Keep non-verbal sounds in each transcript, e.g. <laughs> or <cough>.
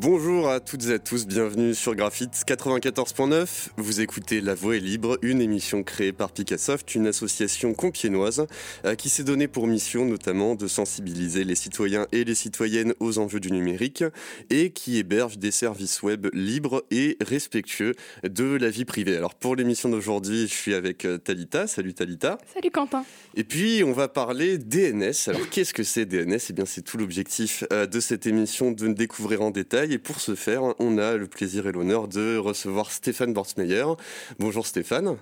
Bonjour à toutes et à tous, bienvenue sur Graphite 94.9. Vous écoutez La Voix est libre, une émission créée par Picassoft, une association compiénoise euh, qui s'est donnée pour mission notamment de sensibiliser les citoyens et les citoyennes aux enjeux du numérique et qui héberge des services web libres et respectueux de la vie privée. Alors pour l'émission d'aujourd'hui, je suis avec euh, Talita. Salut Talita. Salut Quentin. Et puis on va parler DNS. Alors qu'est-ce que c'est DNS Eh bien c'est tout l'objectif euh, de cette émission de découvrir en détail et pour ce faire, on a le plaisir et l'honneur de recevoir Stéphane Bortsmeyer. Bonjour Stéphane.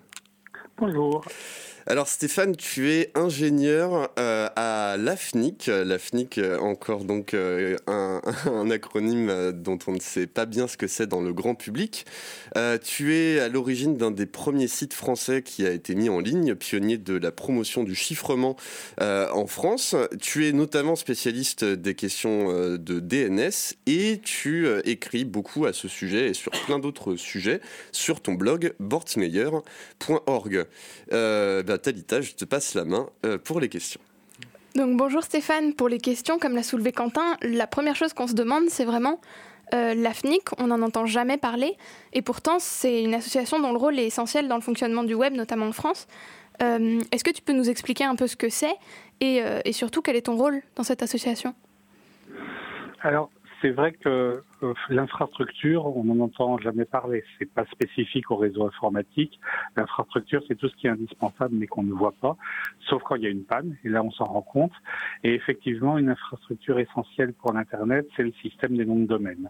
Bonjour. Alors Stéphane, tu es ingénieur euh, à l'AFNIC. L'AFNIC, euh, encore donc euh, un, <laughs> acronyme dont on ne sait pas bien ce que c'est dans le grand public. tu es à l'origine d'un des premiers sites français qui a été mis en ligne, pionnier de la promotion du chiffrement en France. Tu es notamment spécialiste des questions de DNS et tu écris beaucoup à ce sujet et sur plein d'autres sujets sur ton blog bortsmeyer.org. Talita, je te passe la main euh, pour les questions. Donc bonjour Stéphane, pour les questions, comme l'a soulevé Quentin, la première chose qu'on se demande, c'est vraiment euh, l'AFNIC, on n'en entend jamais parler, et pourtant c'est une association dont le rôle est essentiel dans le fonctionnement du web, notamment en France. Euh, est-ce que tu peux nous expliquer un peu ce que c'est et, et, surtout quel est ton rôle dans cette association? Alors c'est vrai que euh, l'infrastructure, on n'en entend jamais parler. C'est pas spécifique au réseau informatique. L'infrastructure, c'est tout ce qui est indispensable mais qu'on ne voit pas, sauf quand il y a une panne. Et là, on s'en rend compte. Et effectivement, une infrastructure essentielle pour l'Internet, c'est le système des noms de domaine.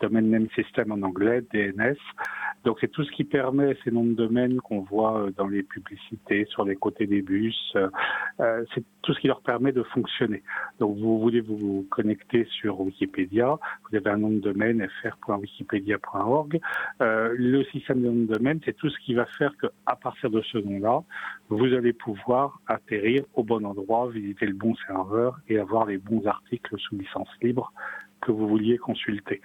Domain Name System en anglais, DNS. Donc c'est tout ce qui permet ces noms de domaine qu'on voit euh, dans les publicités, sur les côtés des bus. Euh, euh, c'est tout ce qui leur permet de fonctionner. Donc vous voulez vous connecter sur Wikipédia, vous avez un nom de domaine fr.wikipedia.org. le système de nom de domaine, c'est tout ce qui va faire que à partir de ce nom-là, vous allez pouvoir atterrir au bon endroit, visiter le bon serveur et avoir les bons articles sous licence libre que vous vouliez consulter.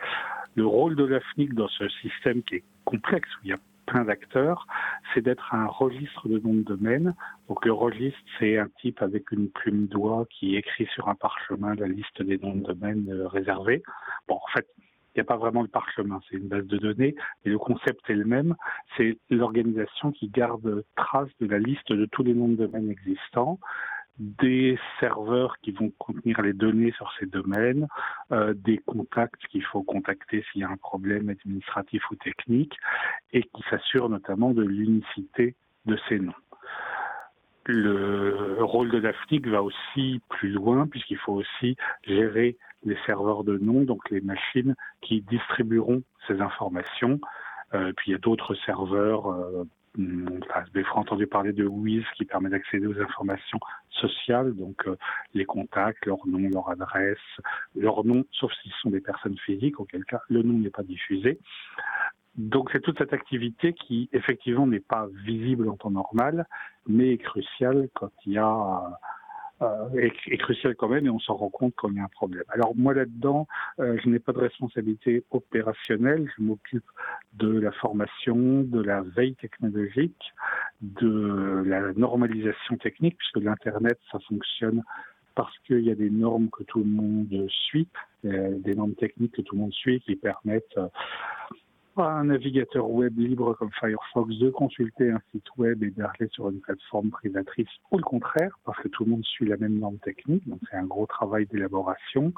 Le rôle de l'AFNIC dans ce système qui est complexe, où il y a plein d'acteurs, c'est d'être un registre de noms de domaine. Donc le registre, c'est un type avec une plume d'oie qui écrit sur un parchemin la liste des noms de domaine euh, réservés. Bon, en fait, il n'y a pas vraiment le parchemin, c'est une base de données, et le concept est le même, c'est l'organisation qui garde trace de la liste de tous les noms de domaine existants, des serveurs qui vont contenir les données sur ces domaines, euh, des contacts qu'il faut contacter s'il y a un problème administratif ou technique, et qui s'assurent notamment de l'unicité de ces noms. Le rôle de l'AFNIC va aussi plus loin puisqu'il faut aussi gérer les serveurs de noms, donc les machines qui distribueront ces informations. Euh, puis il y a d'autres serveurs euh, on a entendu parler de WIS qui permet d'accéder aux informations sociales, donc euh, les contacts, leur nom, leur adresse, leur nom, sauf s'ils sont des personnes physiques, auquel cas le nom n'est pas diffusé. Donc c'est toute cette activité qui effectivement n'est pas visible en temps normal, mais est cruciale quand il y a euh, est, crucial quand même et on s'en rend compte quand il y a un problème. Alors moi là-dedans, euh, je n'ai pas de responsabilité opérationnelle, je m'occupe de la formation, de la veille technologique, de la normalisation technique, puisque l'Internet, ça fonctionne parce qu'il y a des normes que tout le monde suit, euh, des normes techniques que tout le monde suit qui permettent un navigateur web libre comme Firefox de consulter un site web hébergé sur une plateforme privatrice ou le contraire, parce que tout le monde suit la même norme technique, donc c'est un gros travail d'élaboration.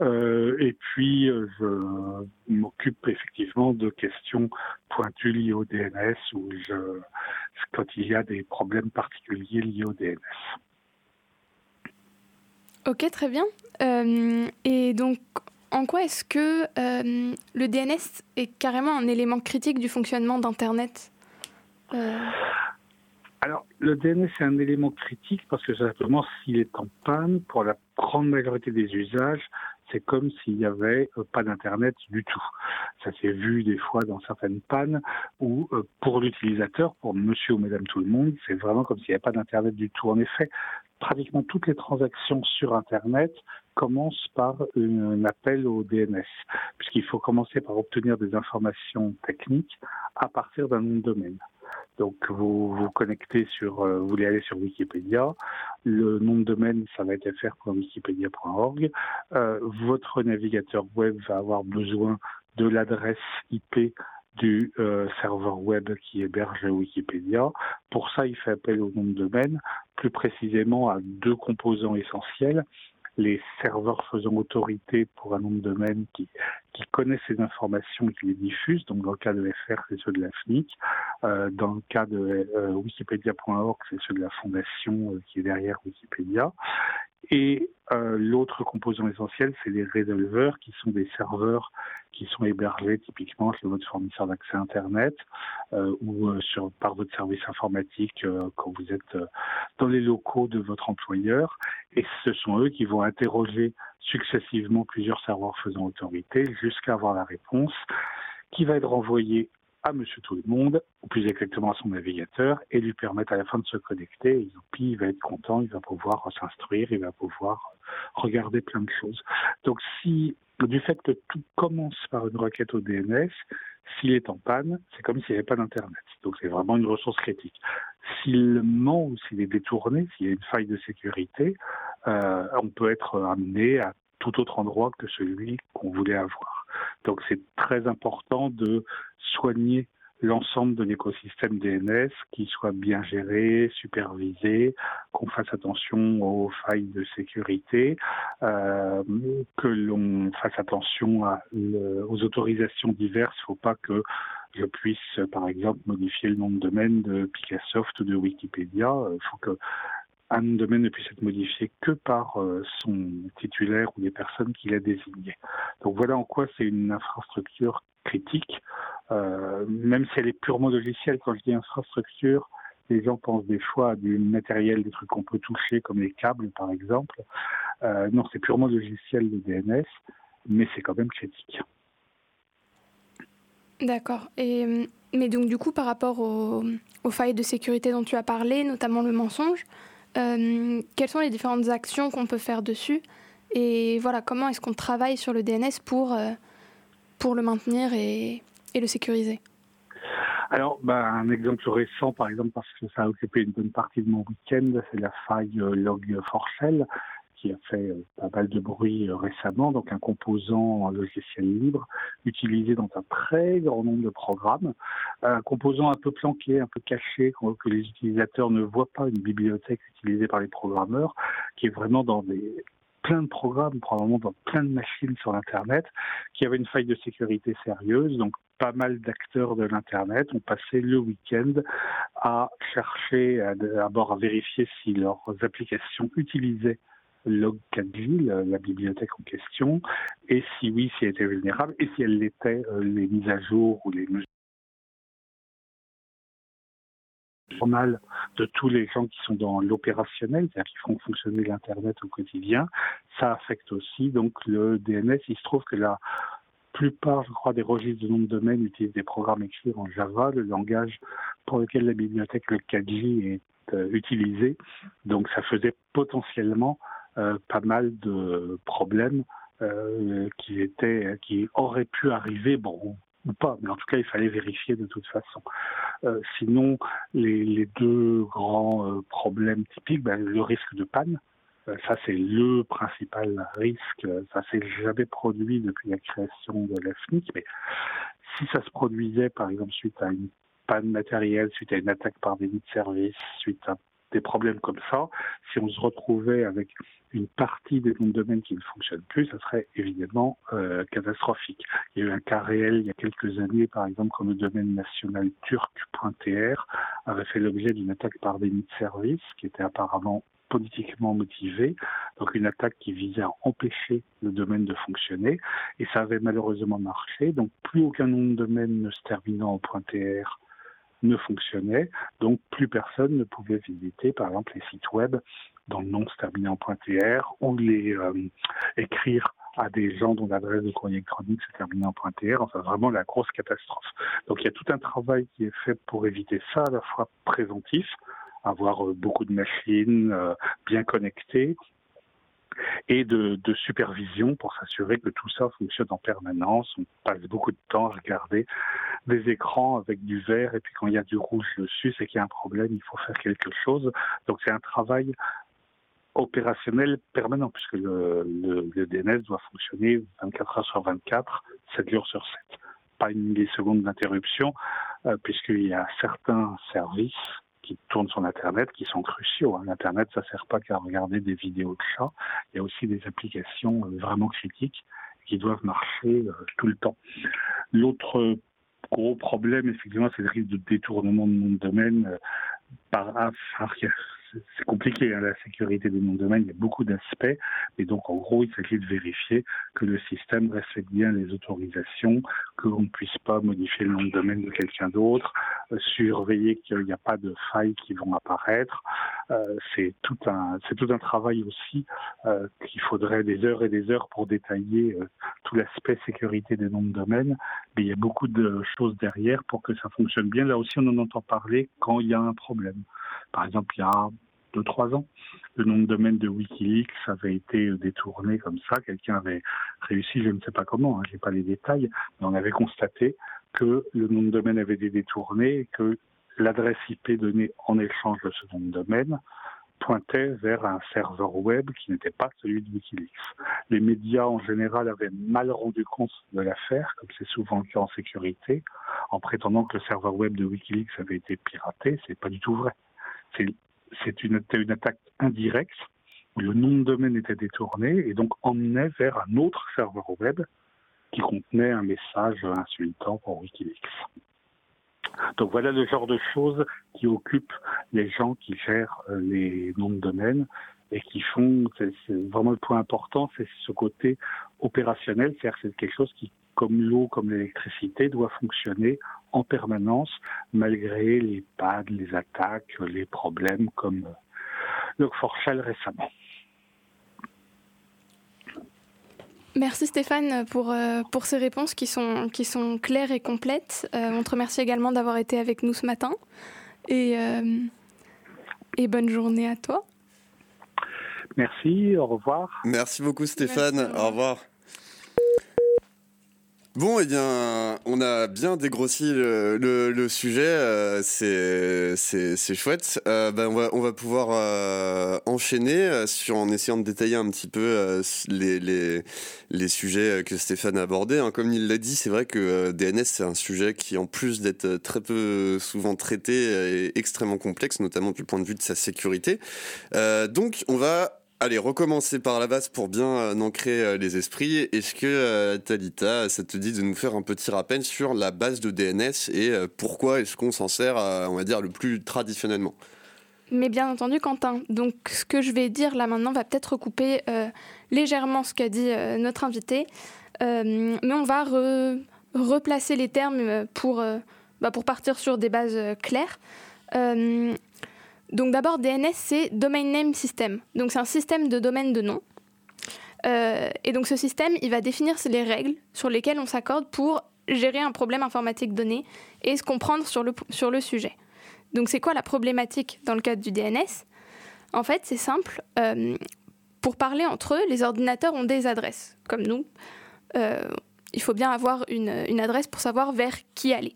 Euh, et puis, euh, je m'occupe effectivement de questions pointues liées au DNS ou quand il y a des problèmes particuliers liés au DNS. Ok, très bien. Euh, et donc, en quoi est-ce que euh, le DNS est carrément un élément critique du fonctionnement d'Internet euh, Alors, le DNS est un élément critique parce que simplement, s'il est en panne, pour la grande majorité des usages, c'est comme s'il n'y avait euh, pas d'Internet du tout. Ça s'est vu des fois dans certaines pannes où, pour l'utilisateur, pour monsieur ou madame tout le monde, c'est vraiment comme s'il n'y avait pas d'Internet du tout. En effet, pratiquement toutes les transactions sur Internet commencent par un appel au DNS, puisqu'il faut commencer par obtenir des informations techniques à partir d'un nom de domaine. Donc vous vous connectez sur, vous voulez aller sur Wikipédia, le nom de domaine ça va être fr.wikipedia.org. votre navigateur web va avoir besoin de l'adresse IP du euh, serveur web qui héberge Wikipédia. Pour ça, il fait appel au nom de domaine, plus précisément à deux composants essentiels. Les serveurs faisant autorité pour un nom de domaine qui, qui connaît ces informations et qui les diffuse. Donc, dans le cas de FR, c'est ceux de la FNIC. Euh, dans le cas de euh, Wikipedia.org, c'est ceux de la fondation qui est derrière Wikipédia. Et l'autre composant essentiel, c'est les résolveurs, qui sont des serveurs qui sont hébergés typiquement chez votre fournisseur d'accès Internet euh, ou euh, sur, par votre service informatique euh, quand vous êtes dans les locaux de votre employeur. Et ce sont eux qui vont interroger successivement plusieurs serveurs faisant autorité jusqu'à avoir la réponse qui va être renvoyée à Monsieur Tout le Monde, ou plus exactement à son navigateur, et lui permettre à la fin de se connecter. Et puis il va être content, il va pouvoir s'instruire, il va pouvoir regarder plein de choses. Donc si du fait que tout commence par une requête au DNS, s'il est en panne, c'est comme s'il n'y avait pas d'Internet. Donc c'est vraiment une ressource critique. S'il ment ou s'il est détourné, s'il y a une faille de sécurité, euh, on peut être amené à tout autre endroit que celui qu'on voulait avoir. Donc c'est très important de soigner l'ensemble de l'écosystème DNS qui soit bien géré, supervisé, qu'on fasse attention aux failles de sécurité, euh, que l'on fasse attention aux autorisations diverses. Il ne faut pas que je puisse, par exemple, modifier le nom de domaine de Picassoft ou de Wikipédia. Il faut que un nom de domaine ne puisse être modifié que par euh, son titulaire ou les personnes qu'il a désignées. Donc voilà en quoi c'est une infrastructure critique, euh, même si elle est purement logicielle. Quand je dis infrastructure, les gens pensent des fois à du matériel, des trucs qu'on peut toucher, comme les câbles par exemple. Euh, non, c'est purement logiciel le DNS, mais c'est quand même critique. D'accord. Et mais donc du coup, par rapport aux, failles de sécurité dont tu as parlé, notamment le mensonge, euh, quelles sont les différentes actions qu'on peut faire dessus? Et voilà, comment est-ce qu'on travaille sur le DNS pour, euh, pour le maintenir et, le sécuriser. Alors, bah, un exemple récent, par exemple, parce que ça a occupé une bonne partie de mon week-end, c'est la faille euh, log4shell qui a fait euh, pas mal de bruit euh, récemment, donc un composant logiciel libre utilisé dans un très grand nombre de programmes, un composant un peu planqué, un peu caché, que les utilisateurs ne voient pas, une bibliothèque utilisée par les programmeurs, qui est vraiment dans des plein de programmes, probablement dans plein de machines sur Internet, qui avait une faille de sécurité sérieuse. Donc, pas mal d'acteurs de l'Internet ont passé le week-end à chercher, d'abord à vérifier si leurs applications utilisaient log4j, la bibliothèque en question, et si oui, si elle était vulnérable, et si elle l'était, euh, les mises à jour ou les mesures de tous les gens qui sont dans l'opérationnel, c'est-à-dire qui font fonctionner l'Internet au quotidien, ça affecte aussi donc le DNS. Il se trouve que la plupart, je crois, des registres de nom de domaine utilisent des programmes écrits en Java, le langage pour lequel la bibliothèque le 4J est euh, utilisée. Donc ça faisait potentiellement euh, pas mal de problèmes euh, qui étaient, qui auraient pu arriver, ou pas, mais en tout cas il fallait vérifier de toute façon. Euh, sinon, les, les, deux grands euh, problèmes typiques, ben, le risque de panne, euh, ça c'est le principal risque. Ça s'est jamais produit depuis la création de la FNIC, mais si ça se produisait par exemple suite à une panne matérielle, suite à une attaque par délit de service, suite à des problèmes comme ça, si on se retrouvait avec une partie des noms de domaine qui ne fonctionnent plus, ça serait évidemment euh, catastrophique. Il y a eu un cas réel il y a quelques années, par exemple, comme le domaine national turc.tr avait fait l'objet d'une attaque par déni de service qui était apparemment politiquement motivée, donc une attaque qui visait à empêcher le domaine de fonctionner, et ça avait malheureusement marché, donc plus aucun nom de domaine ne se terminant en .tr ne fonctionnait, donc plus personne ne pouvait visiter, par exemple, les sites web dont le nom se terminait en .tr ou les euh, écrire à des gens dont l'adresse de courrier électronique se terminait en .tr, enfin vraiment la grosse catastrophe. Donc il y a tout un travail qui est fait pour éviter ça, à la fois préventif, avoir euh, beaucoup de machines euh, bien connectées, et de, supervision pour s'assurer que tout ça fonctionne en permanence. On passe beaucoup de temps à regarder des écrans avec du vert et puis quand il y a du rouge dessus, c'est qu'il y a un problème, il faut faire quelque chose. Donc c'est un travail opérationnel permanent puisque le, le, DNS doit fonctionner 24 heures sur 24, 7 jours sur 7. Pas une milliseconde d'interruption euh, puisqu'il y a certains services qui tournent sur Internet qui sont cruciaux. Hein. Internet, ça sert pas qu'à regarder des vidéos de chats. Il y a aussi des applications euh, vraiment critiques qui doivent marcher euh, tout le temps. L'autre gros problème, effectivement, c'est le risque de détournement de de domaine par, c'est compliqué, hein, la sécurité des noms de domaine, il y a beaucoup d'aspects. Et donc, en gros, il s'agit de vérifier que le système respecte bien les autorisations, qu'on ne puisse pas modifier le nom de domaine de quelqu'un d'autre, euh, surveiller qu'il n'y a pas de failles qui vont apparaître. Euh, c'est tout un, tout un travail aussi euh, qu'il faudrait des heures et des heures pour détailler tout l'aspect sécurité des noms de domaine. Mais il y a beaucoup de choses derrière pour que ça fonctionne bien. Là aussi, on en entend parler quand il y a un problème. Par exemple, il y a deux, trois ans, le nom de domaine de Wikileaks avait été détourné comme ça. Quelqu'un avait réussi, je ne sais pas comment, hein, je n'ai pas les détails, mais on avait constaté que le nom de domaine avait été détourné et que l'adresse IP donnée en échange de ce nom de domaine pointait vers un serveur web qui n'était pas celui de Wikileaks. Les médias en général avaient mal rendu compte de l'affaire, comme c'est souvent le cas en sécurité, en prétendant que le serveur web de Wikileaks avait été piraté. C'est pas du tout vrai c'est une, une attaque indirecte où le nom de domaine était détourné et donc emmenait vers un autre serveur web qui contenait un message insultant pour Wikileaks. Donc voilà le genre de choses qui occupent les gens qui gèrent euh, les noms de domaine et qui font, c'est vraiment le point important, c'est ce côté opérationnel, c'est-à-dire c'est quelque chose qui, comme l'eau, comme l'électricité, doit fonctionner en permanence malgré les pads, les attaques, les problèmes comme le Forchal récemment. Merci Stéphane pour, euh, pour ces réponses qui sont, qui sont claires et complètes. Euh, on te remercie également d'avoir été avec nous ce matin. Et, euh, et bonne journée à toi. Merci, au revoir. Merci beaucoup Stéphane, au revoir. Bon, eh bien, on a bien dégrossi le, le, sujet, euh, c'est chouette. Euh, ben, on, va, on va pouvoir euh, enchaîner sur, en essayant de détailler un petit peu les, les, les, sujets que Stéphane a abordés. Hein. Comme il l'a dit, c'est vrai que DNS, c'est un sujet qui, en plus d'être très peu souvent traité, est extrêmement complexe, notamment du point de vue de sa sécurité. donc, on va Allez, recommencer par la base pour bien euh, ancrer euh, les esprits. Est-ce que, euh, Talita, ça te dit de nous faire un petit rappel sur la base de DNS et pourquoi est-ce qu'on s'en sert, on va dire, le plus traditionnellement? Mais bien entendu, Quentin. Donc, ce que je vais dire là maintenant va peut-être recouper légèrement ce qu'a dit notre invité, mais on va replacer les termes pour, bah, pour partir sur des bases claires. Donc d'abord, DNS, c'est Domain Name System. Donc c'est un système de domaine de nom. Euh, et donc ce système, il va définir les règles sur lesquelles on s'accorde pour gérer un problème informatique donné et se comprendre sur le, sur le sujet. Donc c'est quoi la problématique dans le cadre du DNS En fait, c'est simple. Euh, pour parler entre eux, les ordinateurs ont des adresses, comme nous. Euh, il faut bien avoir une, une, adresse pour savoir vers qui aller.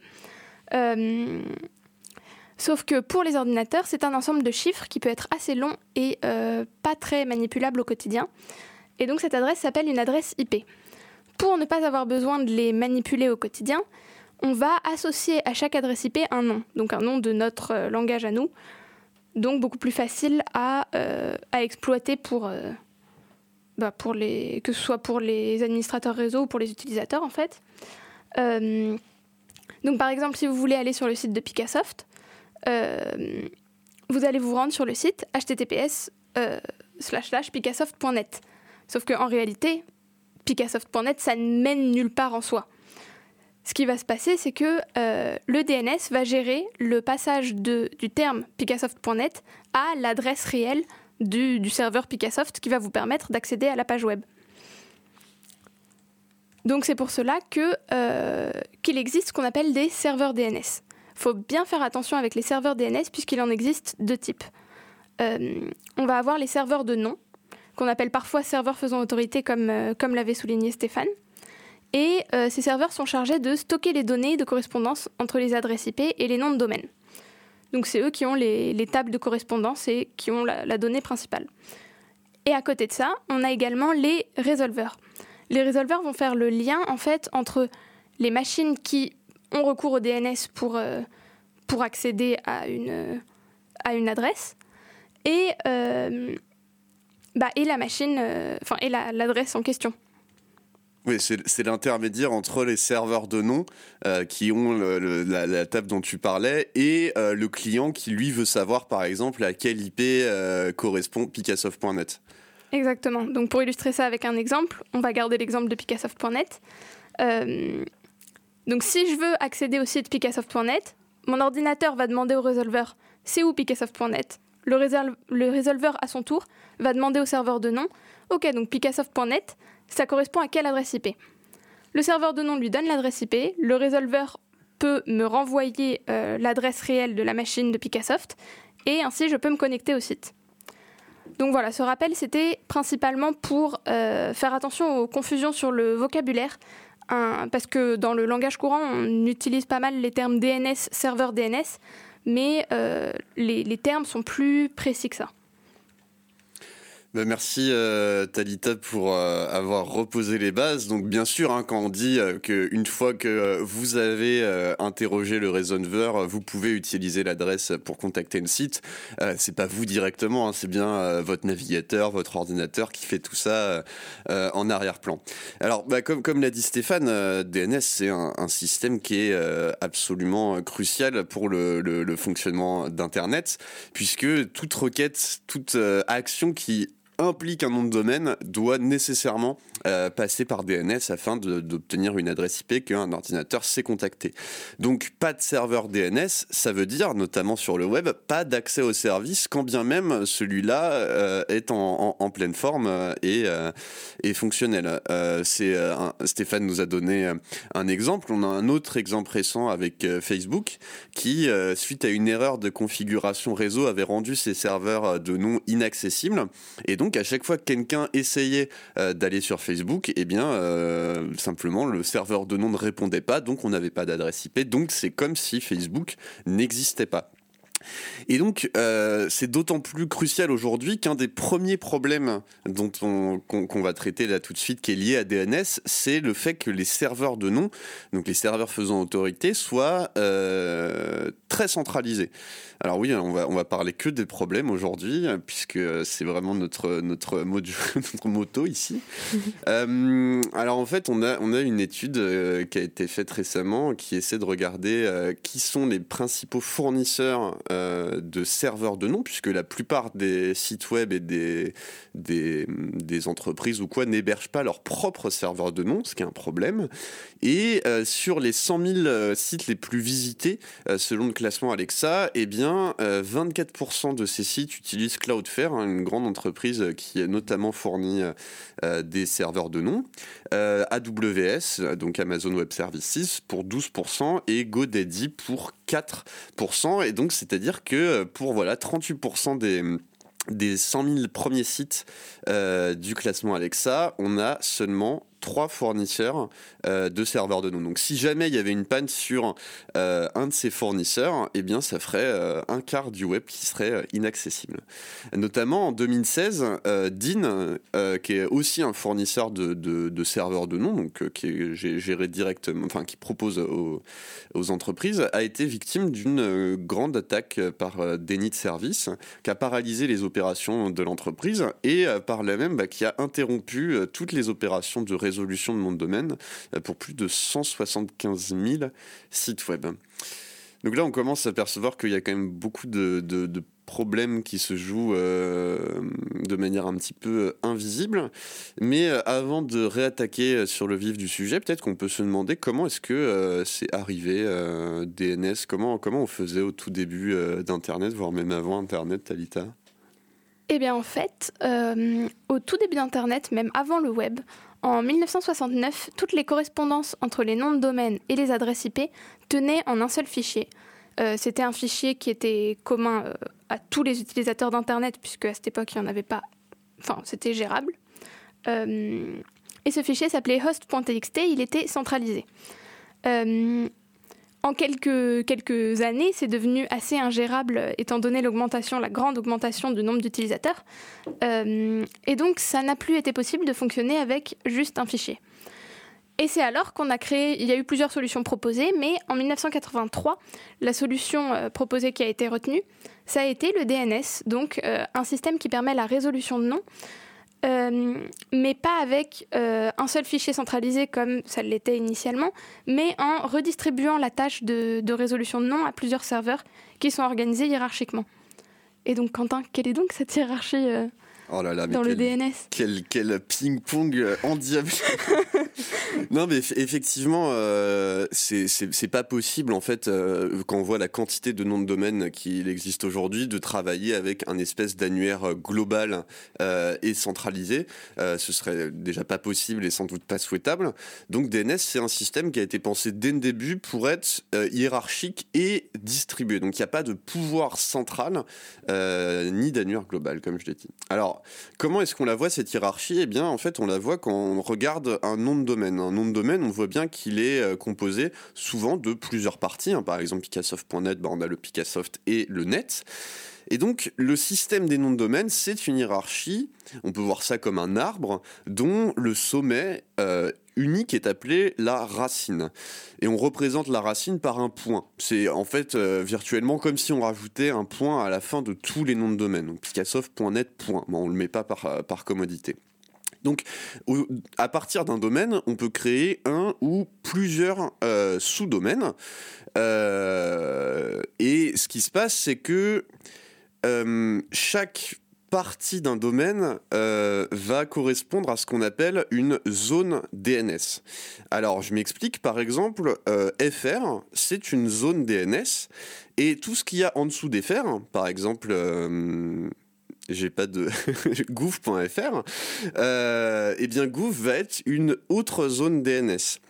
Sauf que pour les ordinateurs, c'est un ensemble de chiffres qui peut être assez long et euh, pas très manipulable au quotidien. Et donc cette adresse s'appelle une adresse IP. Pour ne pas avoir besoin de les manipuler au quotidien, on va associer à chaque adresse IP un nom, donc un nom de notre euh, langage à nous, donc beaucoup plus facile à, euh, exploiter pour, bah, que ce soit pour les administrateurs réseau ou pour les utilisateurs en fait. donc par exemple, si vous voulez aller sur le site de Picassoft, vous allez vous rendre sur le site https euh, picassoft.net. Sauf qu'en réalité, picassoft.net, ça ne mène nulle part en soi. Ce qui va se passer, c'est que euh, le DNS va gérer le passage du terme picassoft.net à l'adresse réelle du, serveur Picassoft qui va vous permettre d'accéder à la page web. Donc c'est pour cela qu'il existe ce qu'on appelle des serveurs DNS faut bien faire attention avec les serveurs DNS puisqu'il en existe deux types. Euh, on va avoir les serveurs de nom, qu'on appelle parfois serveurs faisant autorité comme, euh, comme l'avait souligné Stéphane. Et ces serveurs sont chargés de stocker les données de correspondance entre les adresses IP et les noms de domaine. Donc c'est eux qui ont les, tables de correspondance et qui ont la, la, donnée principale. Et à côté de ça, on a également les résolveurs. Les résolveurs vont faire le lien en fait entre les machines qui ont recours au DNS pour, pour accéder à une, à une adresse et, euh, bah, et la machine, euh, enfin, et l'adresse en question. Oui, c'est l'intermédiaire entre les serveurs de nom euh, qui ont la, table dont tu parlais et le client qui lui veut savoir par exemple à quelle IP correspond Picassoft.net. Exactement. Donc pour illustrer ça avec un exemple, on va garder l'exemple de Picassoft.net. donc si je veux accéder au site Picassoft.net, mon ordinateur va demander au résolveur c'est où Picassoft.net le, résolveur, à son tour, va demander au serveur de nom Ok, donc Picassoft.net, ça correspond à quelle adresse IP Le serveur de nom lui donne l'adresse IP, le résolveur peut me renvoyer euh, l'adresse réelle de la machine de Picassoft, et ainsi je peux me connecter au site. Donc voilà, ce rappel, c'était principalement pour euh, faire attention aux confusions sur le vocabulaire, parce que dans le langage courant, on utilise pas mal les termes DNS, serveur DNS, mais euh, les, les termes sont plus précis que ça. Bah, merci euh, Talita pour euh, avoir reposé les bases. Donc bien sûr, hein, quand on dit euh, qu'une fois que vous avez interrogé le résolveur, vous pouvez utiliser l'adresse pour contacter le site. c'est pas vous directement, hein, c'est bien votre navigateur, votre ordinateur qui fait tout ça en arrière-plan. Alors bah, comme, l'a dit Stéphane, DNS c'est un, système qui est absolument crucial pour le fonctionnement d'Internet, puisque toute requête, toute action qui implique un nom de domaine doit nécessairement euh, passer par DNS afin d'obtenir une adresse IP qu'un ordinateur sait contacter. Donc pas de serveur DNS, ça veut dire notamment sur le web pas d'accès au service quand bien même celui-là euh, est en, pleine forme euh, et, et fonctionnel. C'est Stéphane nous a donné un exemple. On a un autre exemple récent avec Facebook qui, suite à une erreur de configuration réseau, avait rendu ses serveurs de nom inaccessibles et donc donc à chaque fois que quelqu'un essayait euh, d'aller sur Facebook, eh bien euh, simplement le serveur de nom ne répondait pas, donc on n'avait pas d'adresse IP, donc c'est comme si Facebook n'existait pas. Et donc, euh, c'est d'autant plus crucial aujourd'hui qu'un des premiers problèmes dont on, qu'on, va traiter là tout de suite, qui est lié à DNS, c'est le fait que les serveurs de nom, donc les serveurs faisant autorité, soient euh, très centralisés. Alors oui, on va, on va parler que des problèmes aujourd'hui, puisque c'est vraiment notre, notre, <laughs> notre moto ici. <laughs> euh, alors en fait, on a, on a une étude qui a été faite récemment qui essaie de regarder qui sont les principaux fournisseurs euh, de serveurs de nom, puisque la plupart des sites web et des, des, entreprises ou quoi n'hébergent pas leur propre serveur de nom, ce qui est un problème. Et euh, sur les 100 000 euh, sites les plus visités, selon le classement Alexa, eh bien, 24% de ces sites utilisent Cloudflare, hein, une grande entreprise qui notamment fourni des serveurs de nom. AWS, donc Amazon Web Services, pour 12% et GoDaddy pour 4%. Et donc, c'est-à-dire que euh, pour voilà, 38% des des 100 000 premiers sites euh, du classement Alexa, on a seulement trois fournisseurs euh, de serveurs de nom. Donc si jamais il y avait une panne sur euh, un de ces fournisseurs, eh bien ça ferait euh, un quart du web qui serait inaccessible. Notamment en 2016, Dean, qui est aussi un fournisseur de, serveurs de nom, donc qui est géré directement, enfin qui propose aux, entreprises, a été victime d'une grande attaque par déni de service qui a paralysé les opérations de l'entreprise et par là même bah, qui a interrompu toutes les opérations de résolution de mon domaine euh, pour plus de 175 000 sites web. Donc là, on commence à percevoir qu'il y a quand même beaucoup de, problèmes qui se jouent euh, de manière un petit peu euh, invisible. Mais avant de réattaquer sur le vif du sujet, peut-être qu'on peut se demander comment est-ce que c'est arrivé DNS, comment, comment on faisait au tout début d'Internet, voire même avant Internet, Talita? Eh bien en fait, au tout début d'Internet, même avant le web, en 1969, toutes les correspondances entre les noms de domaine et les adresses IP tenaient en un seul fichier. Euh, c'était un fichier qui était commun euh, à tous les utilisateurs d'Internet, puisque à cette époque, il n'y en avait pas. Enfin, c'était gérable. Euh, et ce fichier s'appelait host.txt, il était centralisé. En quelques, années, c'est devenu assez ingérable étant donné l'augmentation, la grande augmentation du nombre d'utilisateurs. et donc, ça n'a plus été possible de fonctionner avec juste un fichier. Et c'est alors qu'on a créé, il y a eu plusieurs solutions proposées, mais en 1983, la solution euh, proposée qui a été retenue, ça a été le DNS, donc euh, un système qui permet la résolution de noms, euh, mais pas avec un seul fichier centralisé comme ça l'était initialement, mais en redistribuant la tâche de, de résolution de noms à plusieurs serveurs qui sont organisés hiérarchiquement. Et donc, Quentin, quelle est donc cette hiérarchie Oh là là, dans le DNS. Quel, quel ping-pong euh, endiablé. <laughs> non, mais effectivement, euh, c'est pas possible, en fait, euh, quand on voit la quantité de noms de domaines qu'il existe aujourd'hui, de travailler avec un espèce d'annuaire global euh, et centralisé. Euh, ce serait déjà pas possible et sans doute pas souhaitable. Donc, DNS, c'est un système qui a été pensé dès le début pour être hiérarchique et distribué. Donc, il n'y a pas de pouvoir central ni d'annuaire global, comme je l'ai dit. Alors, comment est-ce qu'on la voit cette hiérarchie? Eh bien, en fait, on la voit quand on regarde un nom de domaine. Un nom de domaine, on voit bien qu'il est euh, composé souvent de plusieurs parties. Hein. Par exemple, Picassoft.net, bah, on a le Picassoft et le net. Et donc, le système des noms de domaine, c'est une hiérarchie. On peut voir ça comme un arbre dont le sommet euh, unique est appelé la racine. Et on représente la racine par un point. C'est en fait euh, virtuellement comme si on rajoutait un point à la fin de tous les noms de domaine. Donc Picassoft.net, point. Bon, on ne le met pas par, euh, commodité. Donc, à partir d'un domaine, on peut créer un ou plusieurs sous-domaines. et ce qui se passe, c'est que chaque partie d'un domaine euh, va correspondre à ce qu'on appelle une zone DNS. Alors, je m'explique. Par exemple, euh, FR, c'est une zone DNS. Et tout ce qu'il y a en dessous d'FR, par exemple... Euh, j'ai pas de <laughs> gouv.fr, euh, eh bien gouv va être une autre zone DNS.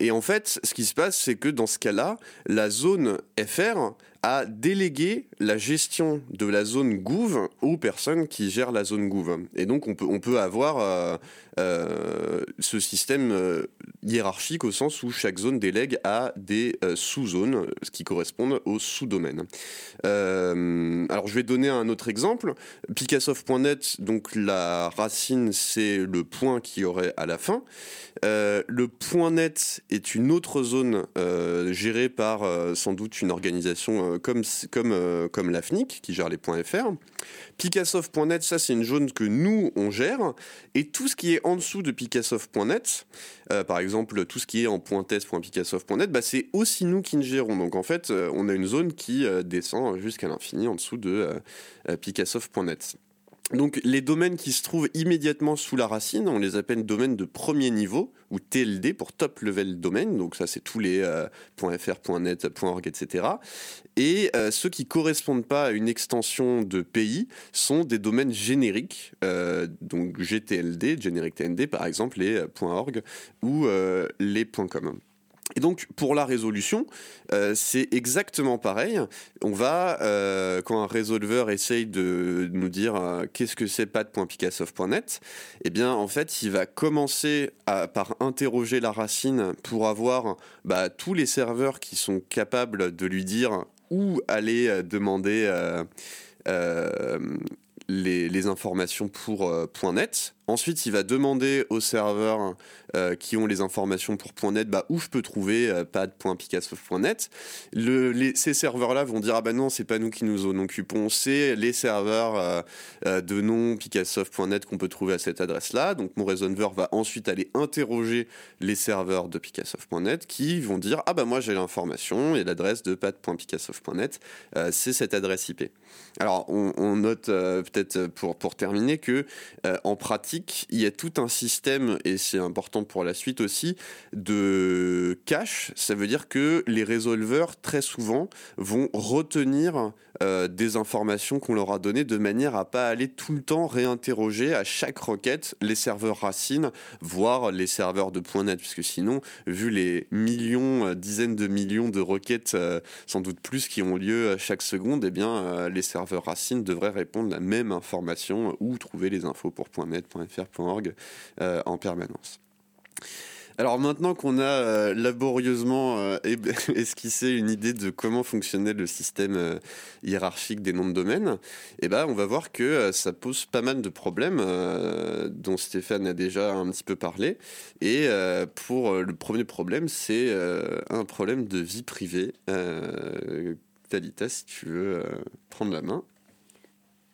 Et en fait, ce qui se passe, c'est que dans ce cas-là, la zone FR a délégué la gestion de la zone Gouv aux personnes qui gèrent la zone Gouv. Et donc on peut, on peut avoir euh, euh, ce système euh, hiérarchique au sens où chaque zone délègue à des sous-zones qui correspondent aux sous-domaines. alors je vais donner un autre exemple. Picassoft.net, donc la racine c'est le point qui aurait à la fin. le point net est une autre zone gérée par sans doute une organisation comme, comme, euh, comme la FNIC qui gère les points .fr. Picassoft.net, ça c'est une zone que nous on gère. Et tout ce qui est en dessous de Picassoft.net, euh, par exemple tout ce qui est en .test.picassoft.net, bah, c'est aussi nous qui le gérons. Donc en fait, euh, on a une zone qui descend jusqu'à l'infini en dessous de Picassoft.net. Donc les domaines qui se trouvent immédiatement sous la racine, on les appelle domaines de premier niveau ou TLD pour top level domaine. Donc ça c'est tous les euh, .org, etc. Et euh, ceux qui correspondent pas à une extension de pays sont des domaines génériques, euh, donc GTLD, Generic TND par exemple, les .org ou les .com. Et donc pour la résolution, euh, c'est exactement pareil. On va, euh, quand un résolveur essaye de nous dire euh, qu'est-ce que c'est pad.picassoft.net, eh bien en fait il va commencer par interroger la racine pour avoir bah, tous les serveurs qui sont capables de lui dire où aller demander les, informations pour .net. Ensuite, il va demander aux serveurs euh, qui ont les informations pour .net bah, où je peux trouver euh, pad.picassoft.net. ces serveurs-là vont dire ah bah non, c'est pas nous qui nous en occupons, c'est les serveurs euh, de nom picassoft.net qu'on peut trouver à cette adresse-là. Donc mon résolveur va ensuite aller interroger les serveurs de picassoft.net qui vont dire ah bah moi j'ai l'information et l'adresse de pad.picassoft.net, c'est cette adresse IP. Alors on, on note peut-être pour, pour terminer que en pratique il y a tout un système, et c'est important pour la suite aussi, de cache. Ça veut dire que les résolveurs, très souvent, vont retenir euh, des informations qu'on leur a données de manière à pas aller tout le temps réinterroger à chaque requête les serveurs racines, voire les serveurs de .net, puisque sinon, vu les millions, euh, dizaines de millions de requêtes, euh, sans doute plus, qui ont lieu chaque seconde, eh bien, les serveurs racines devraient répondre la même information ou trouver les infos pour .net, en permanence. Alors maintenant qu'on a euh, laborieusement euh, <laughs> esquissé une idée de comment fonctionnait le système euh, hiérarchique des noms de domaine, eh ben, on va voir que ça pose pas mal de problèmes dont Stéphane a déjà un petit peu parlé. Et pour le premier problème, c'est un problème de vie privée. Talita, si tu veux prendre la main.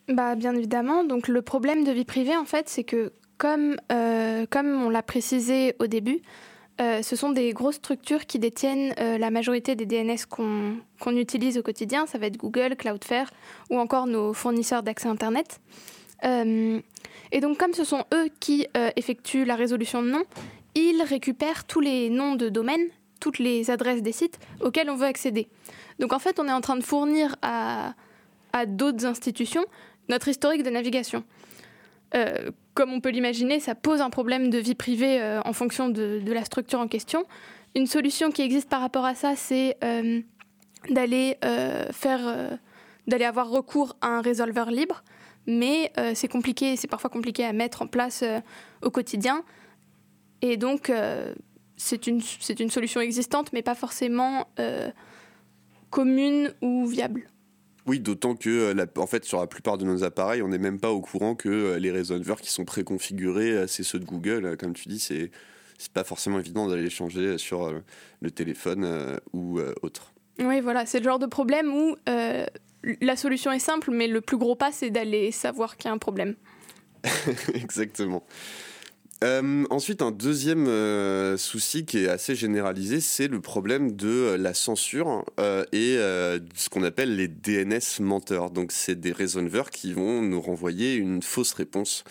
Bah, bien évidemment. Donc le problème de vie privée, en fait, c'est que comme, euh, comme on l'a précisé au début, euh, ce sont des grosses structures qui détiennent euh, la majorité des DNS qu'on utilise au quotidien. Ça va être Google, Cloudflare ou encore nos fournisseurs d'accès Internet. et donc comme ce sont eux qui effectuent la résolution de noms, ils récupèrent tous les noms de domaines, toutes les adresses des sites auxquels on veut accéder. Donc en fait, on est en train de fournir à, à d'autres institutions notre historique de navigation. Euh, comme on peut l'imaginer, ça pose un problème de vie privée euh, en fonction de, la structure en question. Une solution qui existe par rapport à ça, c'est euh, d'aller faire, d'aller avoir recours à un résolveur libre, mais c'est compliqué, c'est parfois compliqué à mettre en place au quotidien, et donc c'est une solution existante, mais pas forcément commune ou viable. Oui, d'autant que, euh, en fait, sur la plupart de nos appareils, on n'est même pas au courant que euh, les résolveurs qui sont préconfigurés, euh, c'est ceux de Google. Comme tu dis, c'est c'est pas forcément évident d'aller les changer sur le téléphone ou autre. Oui, voilà, c'est le genre de problème où la solution est simple, mais le plus gros pas, c'est d'aller savoir qu'il y a un problème. <laughs> Exactement. Euh, ensuite, un deuxième euh, souci qui est assez généralisé, c'est le problème de euh, la censure et ce qu'on appelle les DNS menteurs. Donc, c'est des resolvers qui vont nous renvoyer une fausse réponse.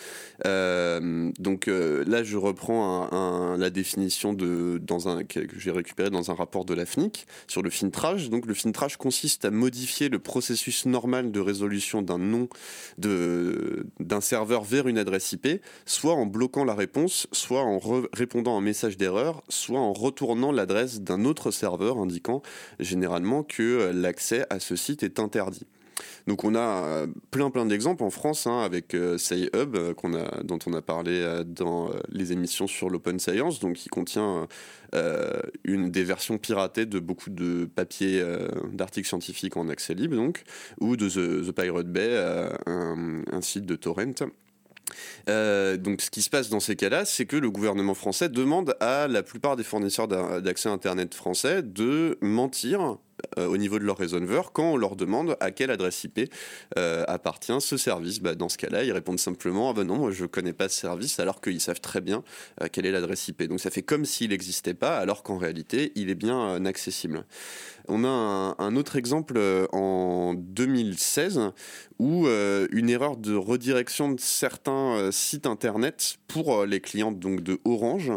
donc là, je reprends la définition de, dans un, que j'ai récupéré dans un rapport de la FNIC sur le fintrage. Donc, le fintrage consiste à modifier le processus normal de résolution d'un nom d'un serveur vers une adresse IP, soit en bloquant la réponse soit en répondant à un message d'erreur, soit en retournant l'adresse d'un autre serveur indiquant généralement que euh, l'accès à ce site est interdit. Donc on a euh, plein plein d'exemples en France hein, avec euh, SciHub dont on a parlé dans les émissions sur l'open science, donc qui contient une des versions piratées de beaucoup de papiers d'articles scientifiques en accès libre donc, ou de The, Pirate Bay, un, site de torrent euh, donc, ce qui se passe dans ces cas-là, c'est que le gouvernement français demande à la plupart des fournisseurs d'accès Internet français de mentir euh, au niveau de leur résolveur quand on leur demande à quelle adresse IP euh, appartient ce service. Bah, dans ce cas-là, ils répondent simplement ah ben non, je ne connais pas ce service, alors qu'ils savent très bien euh, quelle est l'adresse IP. Donc ça fait comme s'il n'existait pas, alors qu'en réalité, il est bien accessible. On a un, autre exemple en 2016 où une erreur de redirection de certains sites internet pour les clients donc de Orange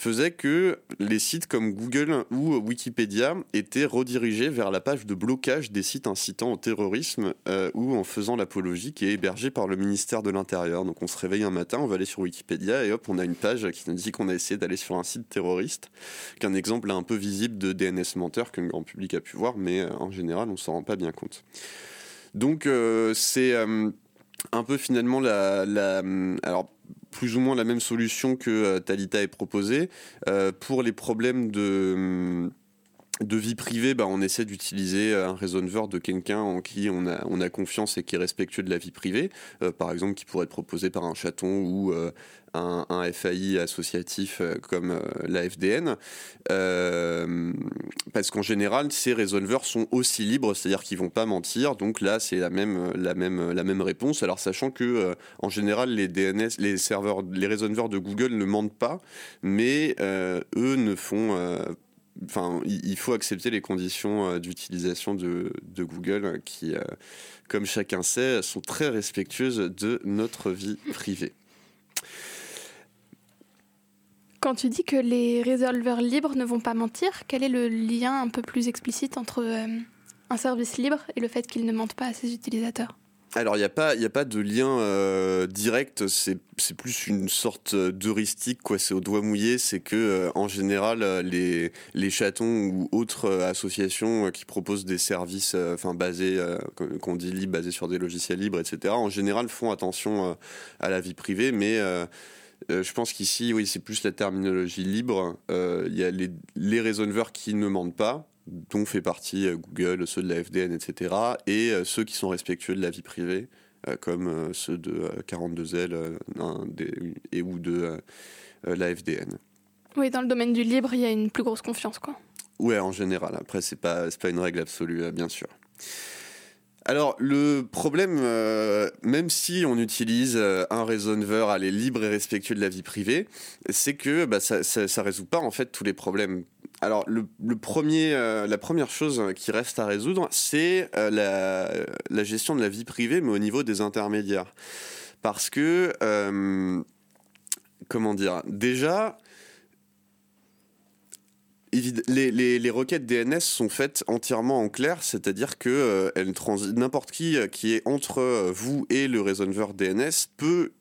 faisait que les sites comme Google ou Wikipédia étaient redirigés vers la page de blocage des sites incitant au terrorisme euh, ou en faisant l'apologie qui est hébergée par le ministère de l'Intérieur. Donc on se réveille un matin, on va aller sur Wikipédia et hop, on a une page qui nous dit qu'on a essayé d'aller sur un site terroriste, qu'un exemple un peu visible de DNS menteur que le grand public a pu voir, mais euh, en général on s'en rend pas bien compte. Donc euh, c'est un peu finalement la, la alors plus ou moins la même solution que euh, Talita est proposée. Euh, pour les problèmes de de vie privée, bah, on essaie d'utiliser un raisonneur de quelqu'un en qui on a, on a confiance et qui est respectueux de la vie privée, euh, par exemple qui pourrait être proposé par un chaton ou un, un, FAI associatif comme la FDN, parce qu'en général ces raisonneurs sont aussi libres, c'est-à-dire qu'ils vont pas mentir, donc là c'est la même, la, réponse, alors sachant que en général les DNS, les serveurs, les raisonneurs de Google ne mentent pas, mais eux ne font enfin, il faut accepter les conditions euh, d'utilisation de, Google qui, euh, comme chacun sait, sont très respectueuses de notre vie privée. Quand tu dis que les résolveurs libres ne vont pas mentir, quel est le lien un peu plus explicite entre euh, un service libre et le fait qu'il ne mente pas à ses utilisateurs? Alors, il n'y a, pas, a pas de lien euh, direct, c'est plus une sorte d'heuristique, quoi. C'est au doigt mouillé, c'est que, euh, en général, euh, les, les chatons ou autres associations qui proposent des services basés, qu'on dit basés sur des logiciels libres, etc., en général font attention à la vie privée, mais je pense qu'ici, oui, c'est plus la terminologie libre. Il y a les, les raisonneurs qui ne mentent pas, dont fait partie Google, ceux de la FDN, etc., et ceux qui sont respectueux de la vie privée, comme ceux de 42L et ou de la FDN. Oui, dans le domaine du libre, il y a une plus grosse confiance, quoi. Ouais, en général. Après, c'est pas, pas une règle absolue, bien sûr. Alors le problème, euh, même si on utilise euh, un raisonneur aller libre et respectueux de la vie privée, c'est que bah, ça, ne résout pas en fait tous les problèmes. Alors le, premier, euh, la première chose qui reste à résoudre, c'est la, gestion de la vie privée, mais au niveau des intermédiaires, parce que comment dire, déjà les, requêtes DNS sont faites entièrement en clair, c'est-à-dire que euh, n'importe qui euh, qui est entre euh, vous et le résolveur DNS peut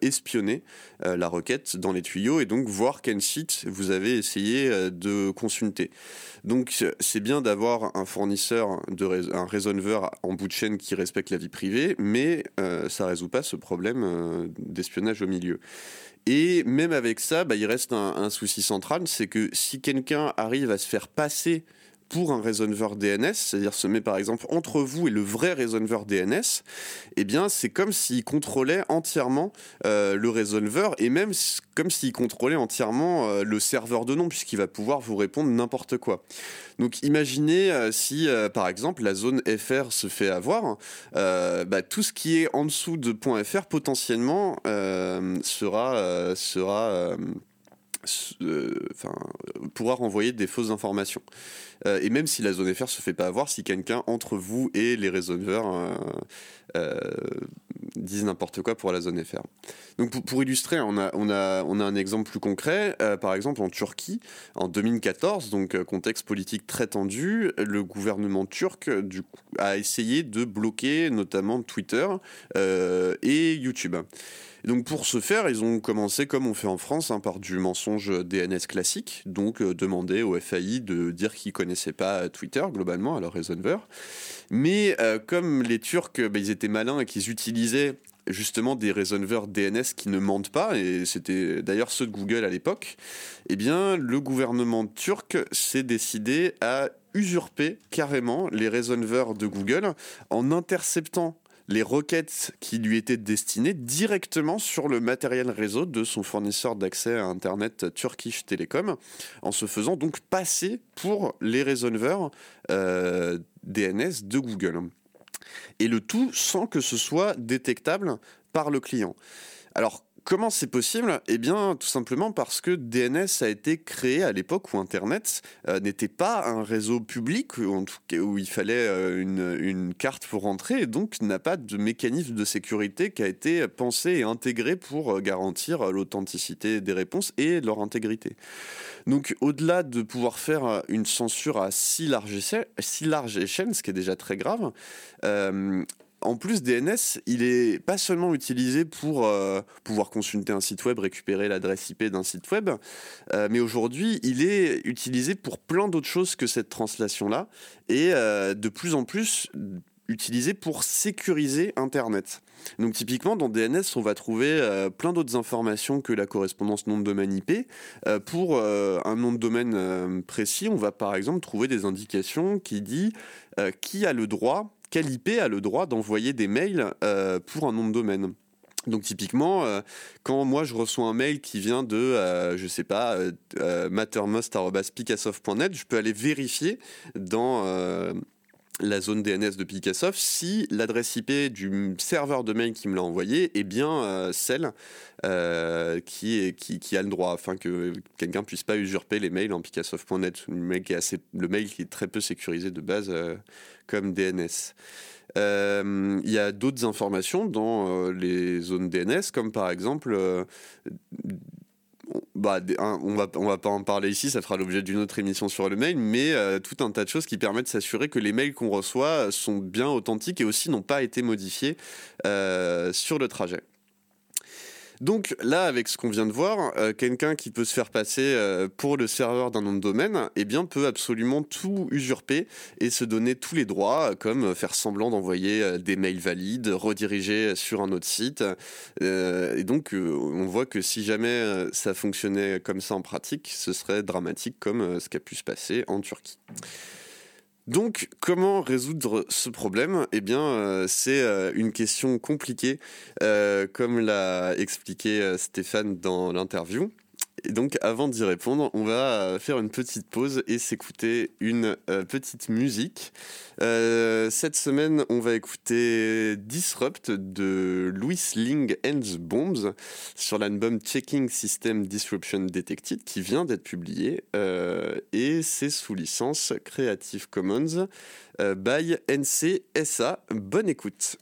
espionner la requête dans les tuyaux et donc voir quel site vous avez essayé de consulter. Donc c'est bien d'avoir un fournisseur, de un résolveur en bout de chaîne qui respecte la vie privée, mais ça résout pas ce problème d'espionnage au milieu. Et même avec ça, bah, il reste un, souci central, c'est que si quelqu'un arrive à se faire passer pour un raisonneur DNS, c'est-à-dire se met par exemple entre vous et le vrai raisonneur DNS, eh bien c'est comme s'il contrôlait entièrement euh, le raisonneur et même comme s'il contrôlait entièrement euh, le serveur de nom puisqu'il va pouvoir vous répondre n'importe quoi. Donc imaginez euh, si par exemple la zone FR se fait avoir, bah, tout ce qui est en dessous de .fr potentiellement sera sera enfin, pourra renvoyer des fausses informations. et même si la zone FR se fait pas avoir, si quelqu'un entre vous et les raisonneurs disent n'importe quoi pour la zone FR. Donc pour, illustrer, on a, on, a, on a un exemple plus concret. Euh, par exemple, en Turquie, en 2014, donc euh, contexte politique très tendu, le gouvernement turc a essayé de bloquer notamment Twitter euh, et YouTube. Donc pour ce faire, ils ont commencé comme on fait en France hein, par du mensonge DNS classique, donc demander au FAI de dire qu'ils connaissaient pas Twitter globalement, à leur raisonneur. Mais comme les Turcs, bah, ils étaient malins et qu'ils utilisaient justement des raisonneurs DNS qui ne mentent pas, et c'était d'ailleurs ceux de Google à l'époque, eh bien le gouvernement turc s'est décidé à usurper carrément les raisonneurs de Google en interceptant les requêtes qui lui étaient destinées directement sur le matériel réseau de son fournisseur d'accès à Internet Turkish Telecom, en se faisant donc passer pour les raisonneurs euh, DNS de Google et le tout sans que ce soit détectable par le client. Alors, Comment c'est possible? Eh bien, tout simplement parce que DNS a été créé à l'époque où Internet euh, n'était pas un réseau public, où, en tout cas, où il fallait euh, une, carte pour rentrer, et donc n'a pas de mécanisme de sécurité qui a été pensé et intégré pour euh, garantir l'authenticité des réponses et leur intégrité. Donc, au-delà de pouvoir faire une censure à si large échelle, si large échelle ce qui est déjà très grave, en plus, DNS, il est pas seulement utilisé pour euh, pouvoir consulter un site web, récupérer l'adresse IP d'un site web, euh, mais aujourd'hui, il est utilisé pour plein d'autres choses que cette translation-là, et euh, de plus en plus utilisé pour sécuriser Internet. Donc typiquement dans DNS, on va trouver plein d'autres informations que la correspondance nom de domaine IP. pour un nom de domaine précis, on va par exemple trouver des indications qui dit qui a le droit quel IP a le droit d'envoyer des mails euh, pour un nom de domaine. Donc typiquement, euh, quand moi je reçois un mail qui vient de, euh, je sais pas, mattermost.picassoft.net, je peux aller vérifier dans la zone DNS de Picassoft si l'adresse IP du serveur de mail qui me l'a envoyé est bien euh, celle euh, qui, a le droit, afin que quelqu'un puisse pas usurper les mails en Picassoft.net, le mail qui est le mail qui est très peu sécurisé de base euh, comme DNS. Il y a d'autres informations dans les zones DNS, comme par exemple bah, on va va pas en parler ici, ça fera l'objet d'une autre émission sur le mail, mais euh, tout un tas de choses qui permettent de s'assurer que les mails qu'on reçoit sont bien authentiques et aussi n'ont pas été modifiés euh, sur le trajet. Donc là, avec ce qu'on vient de voir, euh, quelqu'un qui peut se faire passer euh, pour le serveur d'un nom de domaine, eh bien, peut absolument tout usurper et se donner tous les droits, comme faire semblant d'envoyer des mails valides, rediriger sur un autre site. et donc, on voit que si jamais ça fonctionnait comme ça en pratique, ce serait dramatique comme ce qui a pu se passer en Turquie. Donc, comment résoudre ce problème? Eh bien, euh, c'est euh, une question compliquée, euh, comme l'a expliqué Stéphane dans l'interview. Et donc, avant d'y répondre, on va euh, faire une petite pause et s'écouter une euh, petite musique. Euh, cette semaine, on va écouter Disrupt de Louis Ling and Bombs sur l'album Checking System Disruption Detected qui vient d'être publié et c'est sous licence Creative Commons by NCSA. Bonne écoute.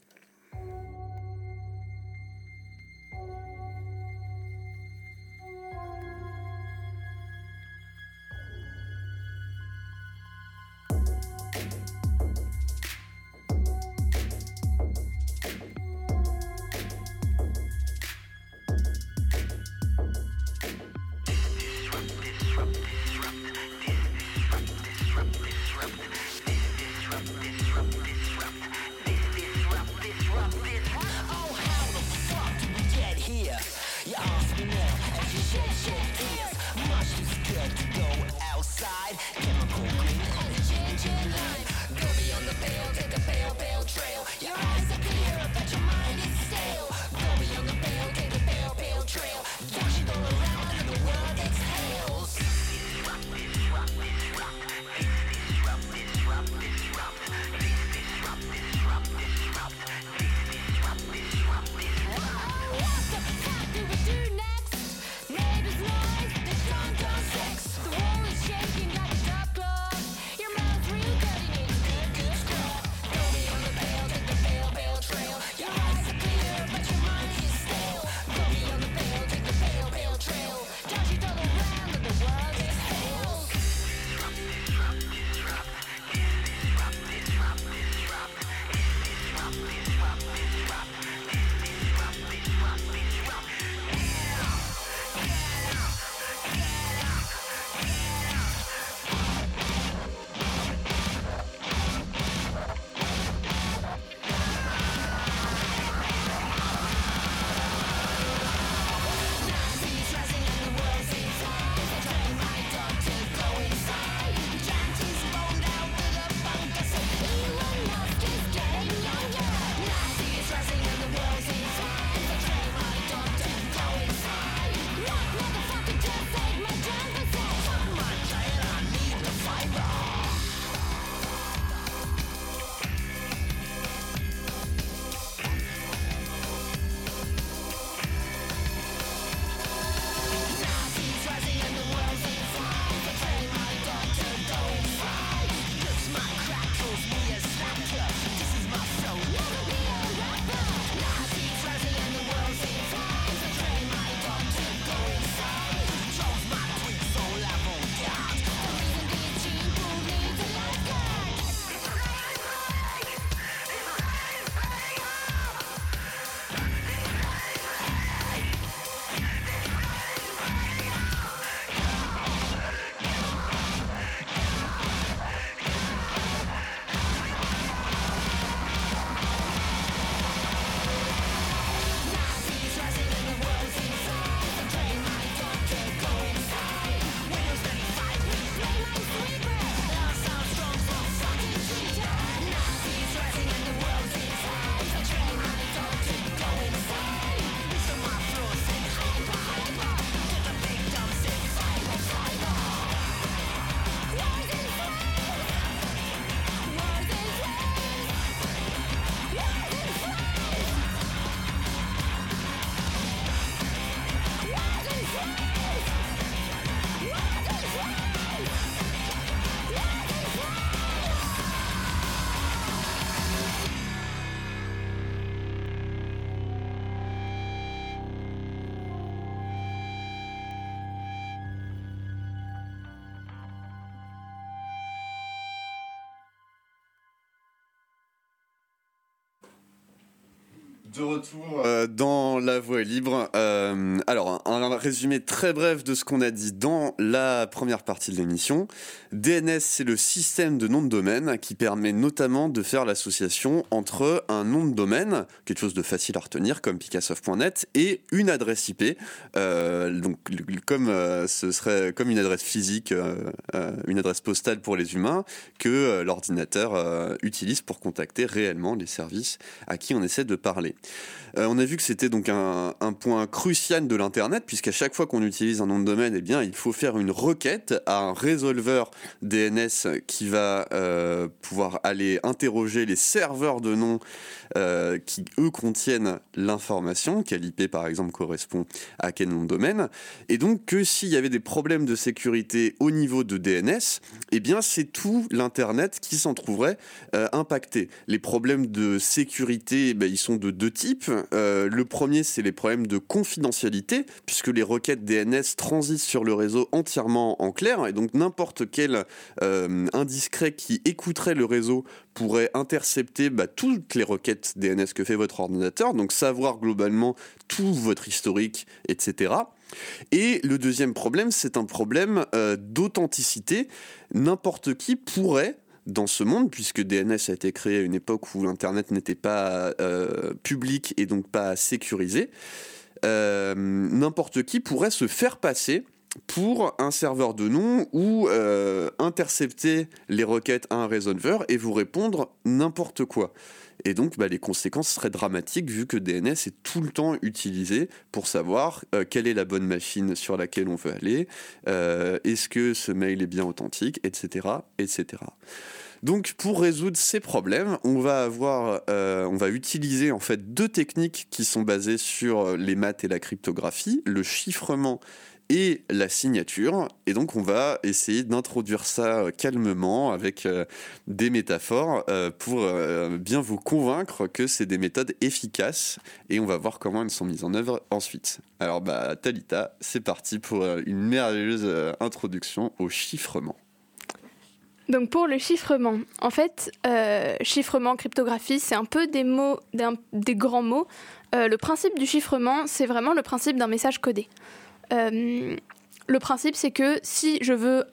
De retour euh, dans la voie libre. Euh, alors, un, résumé très bref de ce qu'on a dit dans la première partie de l'émission. DNS, c'est le système de nom de domaine qui permet notamment de faire l'association entre un nom de domaine, quelque chose de facile à retenir comme picassoft.net, et une adresse IP. Euh, donc, comme ce serait comme une adresse physique, une adresse postale pour les humains, que l'ordinateur utilise pour contacter réellement les services à qui on essaie de parler. Euh, on a vu que c'était donc un, point crucial de l'Internet, puisqu'à chaque fois qu'on utilise un nom de domaine, eh bien, il faut faire une requête à un résolveur DNS qui va euh, pouvoir aller interroger les serveurs de noms euh, qui, eux, contiennent l'information, quel IP, par exemple, correspond à quel nom de domaine. Et donc, que s'il y avait des problèmes de sécurité au niveau de DNS, eh bien, c'est tout l'Internet qui s'en trouverait impacté. Les problèmes de sécurité, eh ben, ils sont de deux types. Euh, le premier, c'est les problèmes de confidentialité, puisque les requêtes DNS transitent sur le réseau entièrement en clair, et donc n'importe quel euh, indiscret qui écouterait le réseau pourrait intercepter bah, toutes les requêtes DNS que fait votre ordinateur, donc savoir globalement tout votre historique, etc. Et le deuxième problème, c'est un problème euh, d'authenticité. N'importe qui pourrait dans ce monde, puisque DNS a été créé à une époque où l'Internet n'était pas euh, public et donc pas sécurisé, euh, n'importe qui pourrait se faire passer pour un serveur de nom ou euh, intercepter les requêtes à un résolveur et vous répondre n'importe quoi. Et donc, bah, les conséquences seraient dramatiques vu que DNS est tout le temps utilisé pour savoir quelle est la bonne machine sur laquelle on veut aller, est-ce que ce mail est bien authentique, etc., etc. Donc pour résoudre ces problèmes, on va euh, on va utiliser en fait deux techniques qui sont basées sur euh, les maths et la cryptographie, le chiffrement et la signature. Et donc on va essayer d'introduire ça euh, calmement avec des métaphores pour bien vous convaincre que c'est des méthodes efficaces et on va voir comment elles sont mises en œuvre ensuite. Alors bah Talita, c'est parti pour une merveilleuse introduction au chiffrement. Donc pour le chiffrement, en fait, euh, chiffrement, cryptographie, c'est un peu des mots, des, grands mots. Euh, le principe du chiffrement, c'est vraiment le principe d'un message codé. Euh, le principe, c'est que si je veux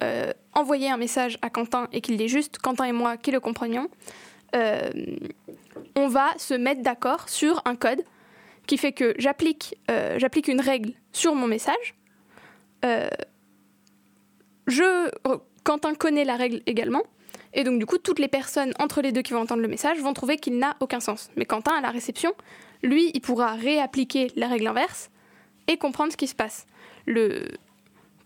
envoyer un message à Quentin et qu'il est juste Quentin et moi qui le comprenions, on va se mettre d'accord sur un code qui fait que j'applique j'applique une règle sur mon message. Quentin connaît la règle également. Et donc, du coup, toutes les personnes entre les deux qui vont entendre le message vont trouver qu'il n'a aucun sens. Mais Quentin, à la réception, lui, il pourra réappliquer la règle inverse et comprendre ce qui se passe.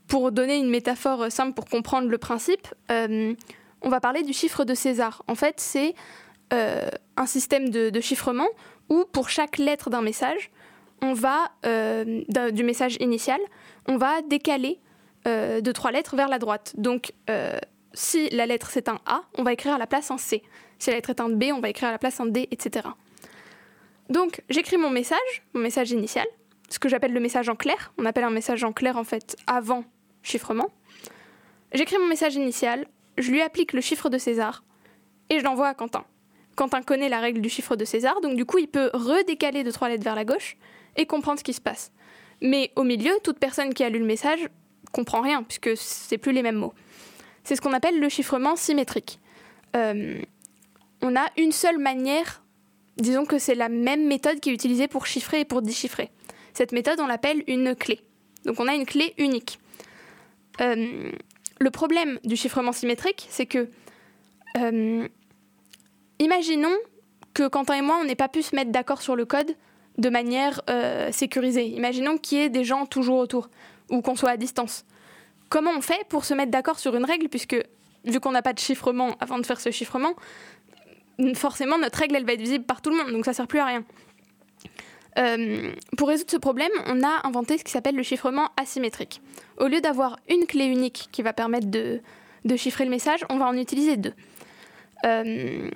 Pour donner une métaphore simple pour comprendre le principe, euh, on va parler du chiffre de César. En fait, c'est euh, un système de, chiffrement où, pour chaque lettre d'un message, on va, euh, du message initial, on va décaler de trois lettres vers la droite. Donc, si la lettre c'est un A, on va écrire à la place un C. Si la lettre est un B, on va écrire à la place un D, etc. Donc, j'écris mon message, mon message initial, ce que j'appelle le message en clair. On appelle un message en clair en fait avant chiffrement. J'écris mon message initial, je lui applique le chiffre de César et je l'envoie à Quentin. Quentin connaît la règle du chiffre de César, donc du coup il peut redécaler de trois lettres vers la gauche et comprendre ce qui se passe. Mais au milieu, toute personne qui a lu le message comprend rien, puisque c'est plus les mêmes mots. C'est ce qu'on appelle le chiffrement symétrique. Euh, on a une seule manière, disons que c'est la même méthode qui est utilisée pour chiffrer et pour déchiffrer. Cette méthode, on l'appelle une clé. Donc on a une clé unique. Euh, le problème du chiffrement symétrique, c'est que, euh, imaginons que Quentin et moi, on n'ait pas pu se mettre d'accord sur le code de manière sécurisée. Imaginons qu'il y ait des gens toujours autour ou qu'on soit à distance. Comment on fait pour se mettre d'accord sur une règle, puisque vu qu'on n'a pas de chiffrement avant de faire ce chiffrement, forcément notre règle elle va être visible par tout le monde, donc ça sert plus à rien. Euh, pour résoudre ce problème, on a inventé ce qui s'appelle le chiffrement asymétrique. Au lieu d'avoir une clé unique qui va permettre de, chiffrer le message, on va en utiliser deux. Euh,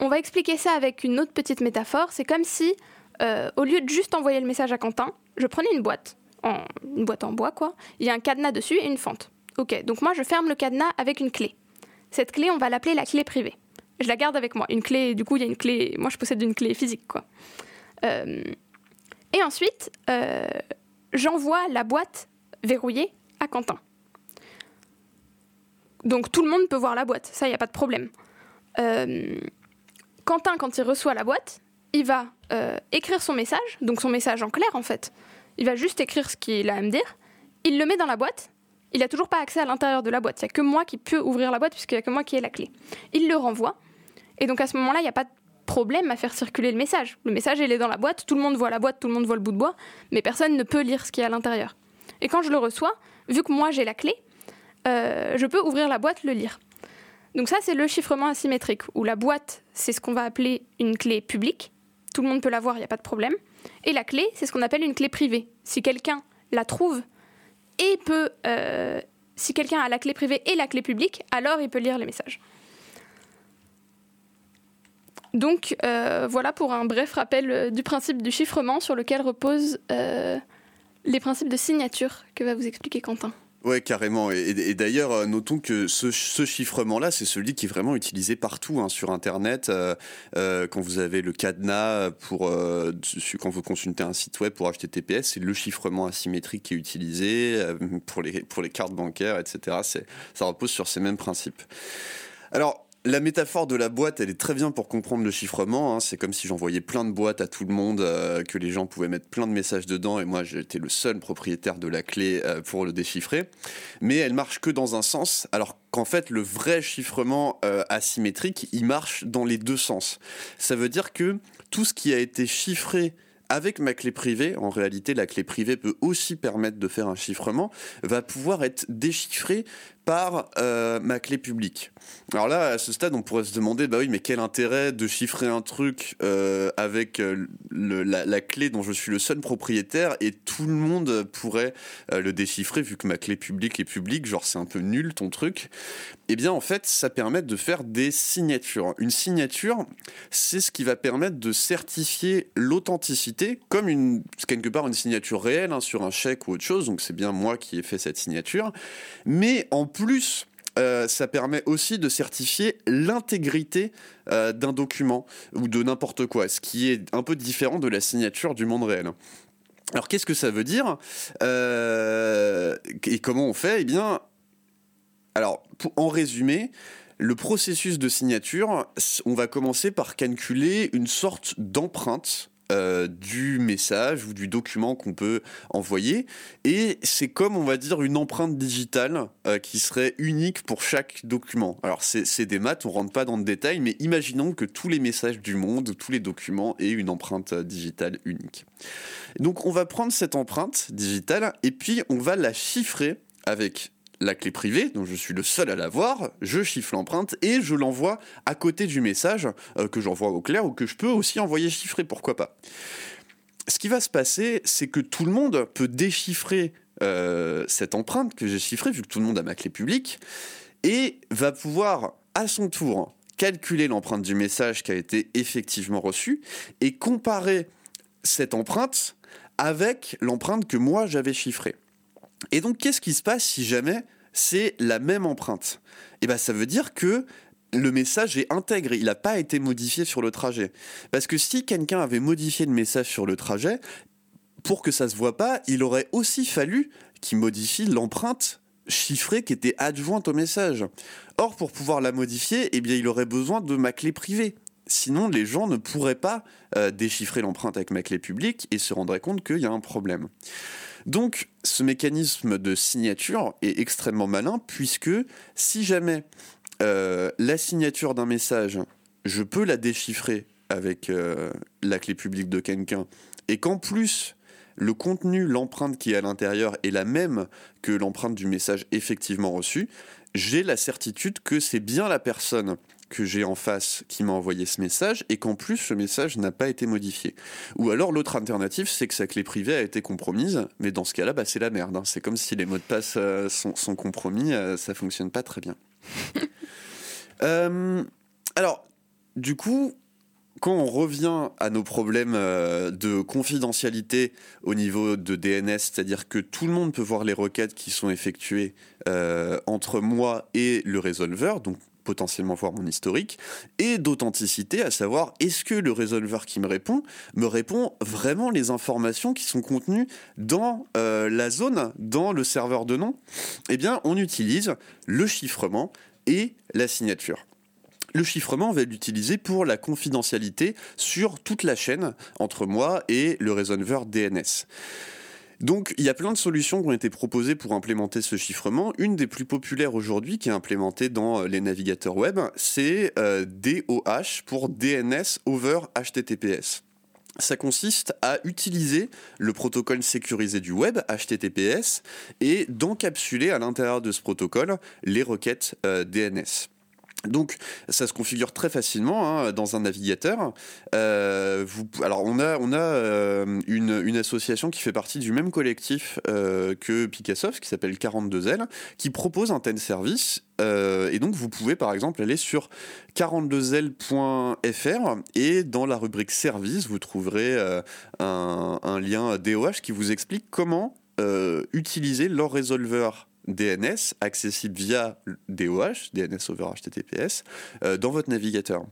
on va expliquer ça avec une autre petite métaphore. C'est comme si, euh, au lieu de juste envoyer le message à Quentin, je prenais une boîte une boîte en bois, quoi. Il y a un cadenas dessus et une fente. Ok, donc moi je ferme le cadenas avec une clé. Cette clé, on va l'appeler la clé privée. Je la garde avec moi. Une clé, du coup, il y a une clé. Moi, je possède une clé physique, quoi. Et ensuite, j'envoie la boîte verrouillée à Quentin. Donc tout le monde peut voir la boîte, ça, il n'y a pas de problème. Quentin, quand il reçoit la boîte, il va écrire son message, donc son message en clair en fait. Il va juste écrire ce qu'il a à me dire. Il le met dans la boîte il n'a toujours pas accès à l'intérieur de la boîte. Il n'y a que moi qui peux ouvrir la boîte puisqu'il n'y a que moi qui ai la clé. Il le renvoie. Et donc à ce moment-là, il n'y a pas de problème à faire circuler le message. Le message, il est dans la boîte, tout le monde voit la boîte, tout le monde voit le bout de bois, mais personne ne peut lire ce qui est à l'intérieur. Et quand je le reçois, vu que moi j'ai la clé, euh, je peux ouvrir la boîte, le lire. Donc ça, c'est le chiffrement asymétrique, où la boîte, c'est ce qu'on va appeler une clé publique. Tout le monde peut la voir, il n'y a pas de problème. Et la clé, c'est ce qu'on appelle une clé privée. Si quelqu'un la trouve et peut, euh, si quelqu'un a la clé privée et la clé publique, alors il peut lire les messages. Donc euh, voilà pour un bref rappel euh, du principe du chiffrement sur lequel reposent les principes de signature que va vous expliquer Quentin. Ouais, carrément. Et, d'ailleurs, euh, notons que ce, chiffrement-là, c'est celui qui est vraiment utilisé partout hein, sur Internet. Euh, euh, quand vous avez le cadenas pour quand vous consultez un site web pour HTTPS, c'est le chiffrement asymétrique qui est utilisé pour les pour les cartes bancaires, etc. ça repose sur ces mêmes principes. Alors, la métaphore de la boîte, elle est très bien pour comprendre le chiffrement. Hein. C'est comme si j'envoyais plein de boîtes à tout le monde, euh, que les gens pouvaient mettre plein de messages dedans, et moi j'étais le seul propriétaire de la clé euh, pour le déchiffrer. Mais elle marche que dans un sens, alors qu'en fait le vrai chiffrement euh, asymétrique, il marche dans les deux sens. Ça veut dire que tout ce qui a été chiffré avec ma clé privée, en réalité la clé privée peut aussi permettre de faire un chiffrement, va pouvoir être déchiffré par euh, ma clé publique. Alors là, à ce stade, on pourrait se demander, bah oui, mais quel intérêt de chiffrer un truc euh, avec euh, la, clé dont je suis le seul propriétaire et tout le monde pourrait le déchiffrer vu que ma clé publique est publique, genre c'est un peu nul ton truc. Eh bien, en fait, ça permet de faire des signatures. Une signature, c'est ce qui va permettre de certifier l'authenticité, comme une, quelque part une signature réelle hein, sur un chèque ou autre chose. Donc c'est bien moi qui ai fait cette signature. Mais en plus, euh, ça permet aussi de certifier l'intégrité euh, d'un document ou de n'importe quoi, ce qui est un peu différent de la signature du monde réel. Alors qu'est-ce que ça veut dire euh, et comment on fait? Eh bien, alors en résumé, le processus de signature, on va commencer par calculer une sorte d'empreinte euh, du message ou du document qu'on peut envoyer. Et c'est comme, on va dire, une empreinte digitale euh, qui serait unique pour chaque document. Alors, c'est des maths, on rentre pas dans le détail, mais imaginons que tous les messages du monde, tous les documents aient une empreinte euh, digitale unique. Donc, on va prendre cette empreinte digitale et puis on va la chiffrer avec la clé privée, dont je suis le seul à l'avoir, je chiffre l'empreinte et je l'envoie à côté du message euh, que j'envoie au clair ou que je peux aussi envoyer chiffré, pourquoi pas. Ce qui va se passer, c'est que tout le monde peut déchiffrer euh, cette empreinte que j'ai chiffrée, vu que tout le monde a ma clé publique, et va pouvoir à son tour calculer l'empreinte du message qui a été effectivement reçu et comparer cette empreinte avec l'empreinte que moi j'avais chiffrée. Et donc, qu'est-ce qui se passe si jamais c'est la même empreinte? Eh bien, ça veut dire que le message est intègre, il n'a pas été modifié sur le trajet. Parce que si quelqu'un avait modifié le message sur le trajet, pour que ça se voit pas, il aurait aussi fallu qu'il modifie l'empreinte chiffrée qui était adjointe au message. Or, pour pouvoir la modifier, eh bien, il aurait besoin de ma clé privée. Sinon, les gens ne pourraient pas euh, déchiffrer l'empreinte avec ma clé publique et se rendraient compte qu'il y a un problème. Donc, ce mécanisme de signature est extrêmement malin puisque si jamais euh, la signature d'un message, je peux la déchiffrer avec euh, la clé publique de quelqu'un et qu'en plus le contenu, l'empreinte qui est à l'intérieur est la même que l'empreinte du message effectivement reçu, j'ai la certitude que c'est bien la personne que j'ai en face qui m'a envoyé ce message et qu'en plus ce message n'a pas été modifié. Ou alors l'autre alternative, c'est que sa clé privée a été compromise, mais dans ce cas-là, bah, c'est la merde. Hein. C'est comme si les mots de passe euh, sont, compromis, euh, ça fonctionne pas très bien. <laughs> Euh, alors, du coup, quand on revient à nos problèmes de confidentialité au niveau de DNS, c'est-à-dire que tout le monde peut voir les requêtes qui sont effectuées entre moi et le résolveur, donc potentiellement voir mon historique, et d'authenticité, à savoir est-ce que le résolveur qui me répond me répond vraiment les informations qui sont contenues dans euh, la zone, dans le serveur de nom? Eh bien, on utilise le chiffrement et la signature. Le chiffrement, on va l'utiliser pour la confidentialité sur toute la chaîne entre moi et le résolveur DNS. Donc il y a plein de solutions qui ont été proposées pour implémenter ce chiffrement. Une des plus populaires aujourd'hui qui est implémentée dans euh, les navigateurs web, c'est euh, DOH pour DNS over HTTPS. Ça consiste à utiliser le protocole sécurisé du web, HTTPS, et d'encapsuler à l'intérieur de ce protocole les requêtes euh, DNS. Donc, ça se configure très facilement hein, dans un navigateur. Euh, alors, on a, euh, une, association qui fait partie du même collectif euh, que Picassoft, qui s'appelle 42L, qui propose un tel service. et donc, vous pouvez par exemple aller sur 42l.fr et dans la rubrique service, vous trouverez un, lien DOH qui vous explique comment utiliser leur résolveur DNS accessible via DOH, DNS over HTTPS, euh, dans votre navigateur.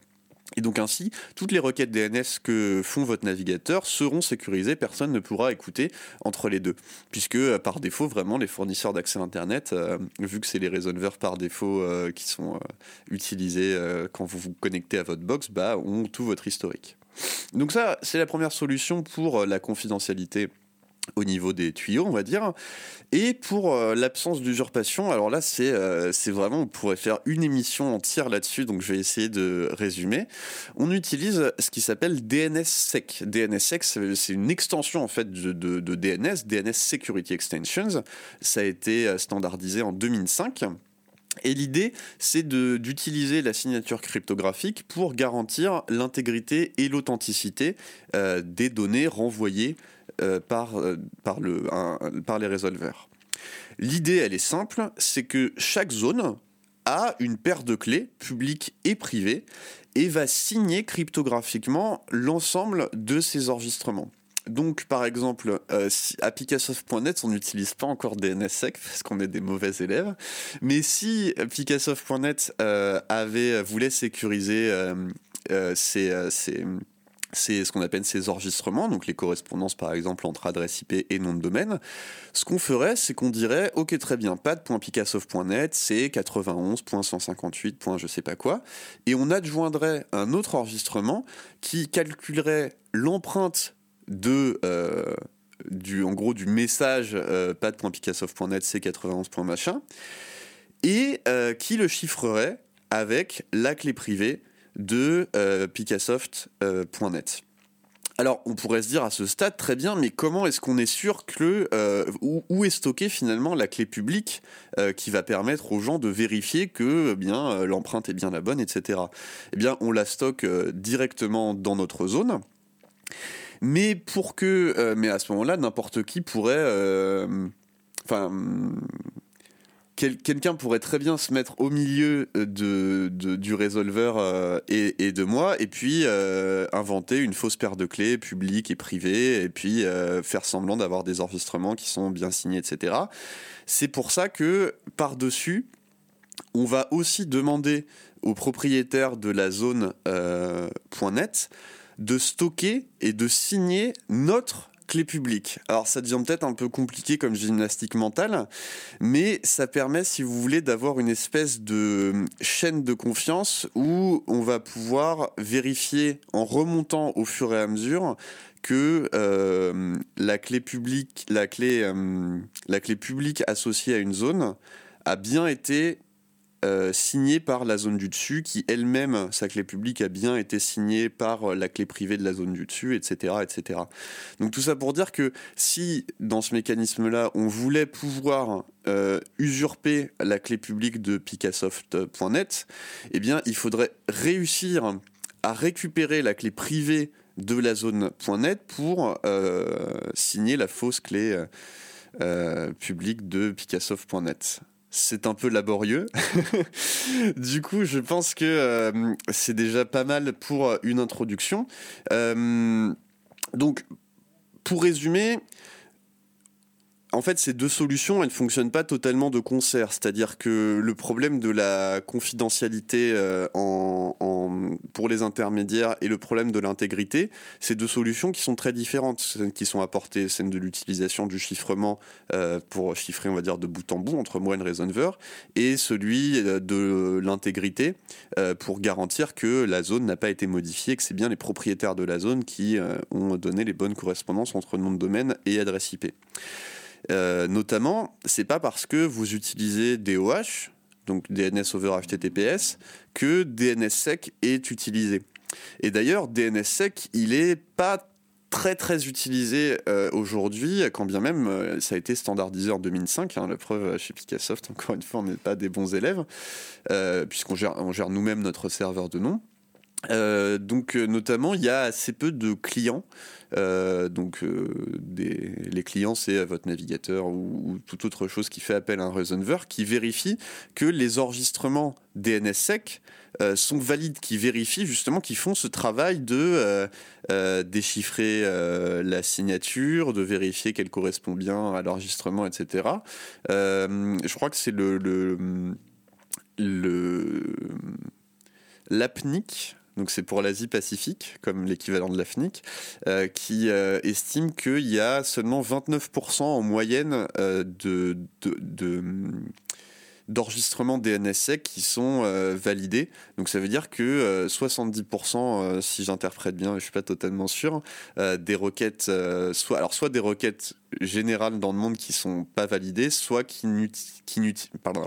Et donc ainsi, toutes les requêtes DNS que font votre navigateur seront sécurisées, personne ne pourra écouter entre les deux. Puisque euh, par défaut, vraiment, les fournisseurs d'accès Internet, euh, vu que c'est les résolveurs par défaut qui sont utilisés quand vous vous connectez à votre box, bah, ont tout votre historique. Donc ça, c'est la première solution pour la confidentialité au niveau des tuyaux, on va dire. Et pour euh, l'absence d'usurpation, alors là, euh, c'est vraiment, on pourrait faire une émission entière là-dessus, donc je vais essayer de résumer. On utilise ce qui s'appelle DNSSEC. DNSSEC, c'est une extension en fait de, DNS, DNS Security Extensions. Ça a été euh, standardisé en 2005. Et l'idée, c'est d'utiliser la signature cryptographique pour garantir l'intégrité et l'authenticité des données renvoyées par, euh, par, le, par les résolveurs. L'idée, elle est simple, c'est que chaque zone a une paire de clés, publiques et privées, et va signer cryptographiquement l'ensemble de ces enregistrements. Donc, par exemple, euh, à Picassoft.net, on n'utilise pas encore DNSSEC parce qu'on est des mauvais élèves. Mais si Picassoft.net avait voulait sécuriser ces, c'est ce qu'on appelle ces enregistrements, donc les correspondances par exemple entre adresse IP et nom de domaine. Ce qu'on ferait, c'est qu'on dirait, ok très bien, pad.picassoft.net, c'est 91.158. je sais pas quoi, et on adjoindrait un autre enregistrement qui calculerait l'empreinte de euh, du en gros du message euh, pad.picassoft.net c'est 91. machin et euh, qui le chiffrerait avec la clé privée de euh, Picassoft.net. Euh, Alors, on pourrait se dire à ce stade, très bien, mais comment est-ce qu'on est sûr que euh, où, est stockée finalement la clé publique qui va permettre aux gens de vérifier que bien l'empreinte est bien la bonne, etc. Eh bien, on la stocke directement dans notre zone. Mais pour que, mais à ce moment-là, n'importe qui pourrait, enfin, quelqu'un pourrait très bien se mettre au milieu euh, de, du résolveur euh, et, de moi, et puis euh, inventer une fausse paire de clés publique et privée, et puis faire semblant d'avoir des enregistrements qui sont bien signés, etc. C'est pour ça que par-dessus, on va aussi demander aux propriétaires de la zone .net de stocker et de signer notre clé publique. Alors ça devient peut-être un peu compliqué comme gymnastique mentale, mais ça permet, si vous voulez, d'avoir une espèce de chaîne de confiance où on va pouvoir vérifier en remontant au fur et à mesure que euh, la clé publique, la clé, euh, la clé publique associée à une zone a bien été euh, signée par la zone du dessus, qui elle-même, sa clé publique a bien été signée par euh, la clé privée de la zone du dessus, etc., etc. Donc tout ça pour dire que si dans ce mécanisme-là, on voulait pouvoir euh, usurper la clé publique de Picassoft.net, eh bien, il faudrait réussir à récupérer la clé privée de la zone.net pour signer la fausse clé publique de Picassoft.net c'est un peu laborieux. <laughs> du coup, je pense que euh, c'est déjà pas mal pour euh, une introduction. Euh, donc, pour résumer, en fait, ces deux solutions, elles ne fonctionnent pas totalement de concert. C'est-à-dire que le problème de la confidentialité euh, pour les intermédiaires et le problème de l'intégrité, c'est deux solutions qui sont très différentes. Celles qui sont apportées, celle de l'utilisation du chiffrement euh, pour chiffrer, on va dire, de bout en bout entre moi et Resolver, et celui euh, de l'intégrité pour garantir que la zone n'a pas été modifiée, que c'est bien les propriétaires de la zone qui ont donné les bonnes correspondances entre nom de domaine et adresse IP. Euh, notamment, c'est pas parce que vous utilisez DOH, donc DNS over HTTPS, que DNSSEC est utilisé. Et d'ailleurs, DNSSEC, il est pas très très utilisé euh, aujourd'hui, quand bien même euh, ça a été standardisé en 2005. Hein, la preuve chez Picassoft, <laughs> encore une fois, on n'est pas des bons élèves, puisqu'on gère, on gère nous-mêmes notre serveur de nom. Donc notamment, il y a assez peu de clients euh, donc, euh, les clients, c'est votre navigateur ou, toute autre chose qui fait appel à un Resolver qui vérifie que les enregistrements DNSSEC euh, sont valides, qui vérifient justement, qui font ce travail de déchiffrer la signature, de vérifier qu'elle correspond bien à l'enregistrement, etc. je crois que c'est le l'APNIC, donc c'est pour l'Asie-Pacifique, comme l'équivalent de l'AFNIC, euh, qui euh, estime qu'il y a seulement 29% en moyenne euh, de, d'enregistrements DNSSEC qui sont validés. Donc ça veut dire que 70%, si j'interprète bien, je ne suis pas totalement sûr, des requêtes, soit, alors soit des requêtes générales dans le monde qui sont pas validées, soit qui, qui, pardon,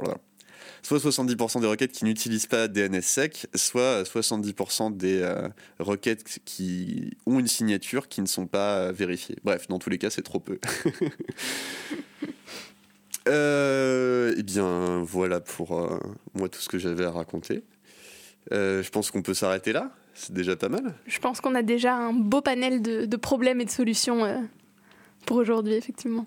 soit 70% des requêtes qui n'utilisent pas DNSSEC, soit 70% des euh, requêtes qui ont une signature qui ne sont pas euh, vérifiées. Bref, dans tous les cas, c'est trop peu. <laughs> euh, eh bien, voilà pour moi tout ce que j'avais à raconter. je pense qu'on peut s'arrêter là. C'est déjà pas mal. Je pense qu'on a déjà un beau panel de problèmes et de solutions pour aujourd'hui, effectivement.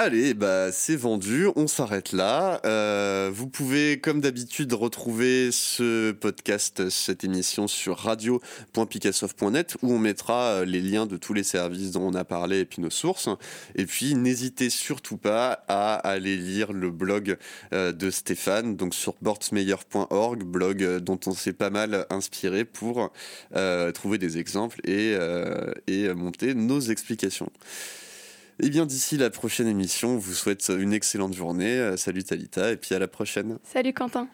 Allez, bah c'est vendu, on s'arrête là. Euh, vous pouvez, comme d'habitude, retrouver ce podcast, cette émission sur radio.picassoft.net où on mettra euh, les liens de tous les services dont on a parlé et puis nos sources. Et puis n'hésitez surtout pas à aller lire le blog euh, de Stéphane, donc sur bordsmeyer.org, blog dont on s'est pas mal inspiré pour trouver des exemples et, et monter nos explications. Et eh bien, d'ici la prochaine émission, on vous souhaite une excellente journée. Euh, salut Talita, et puis à la prochaine. Salut Quentin.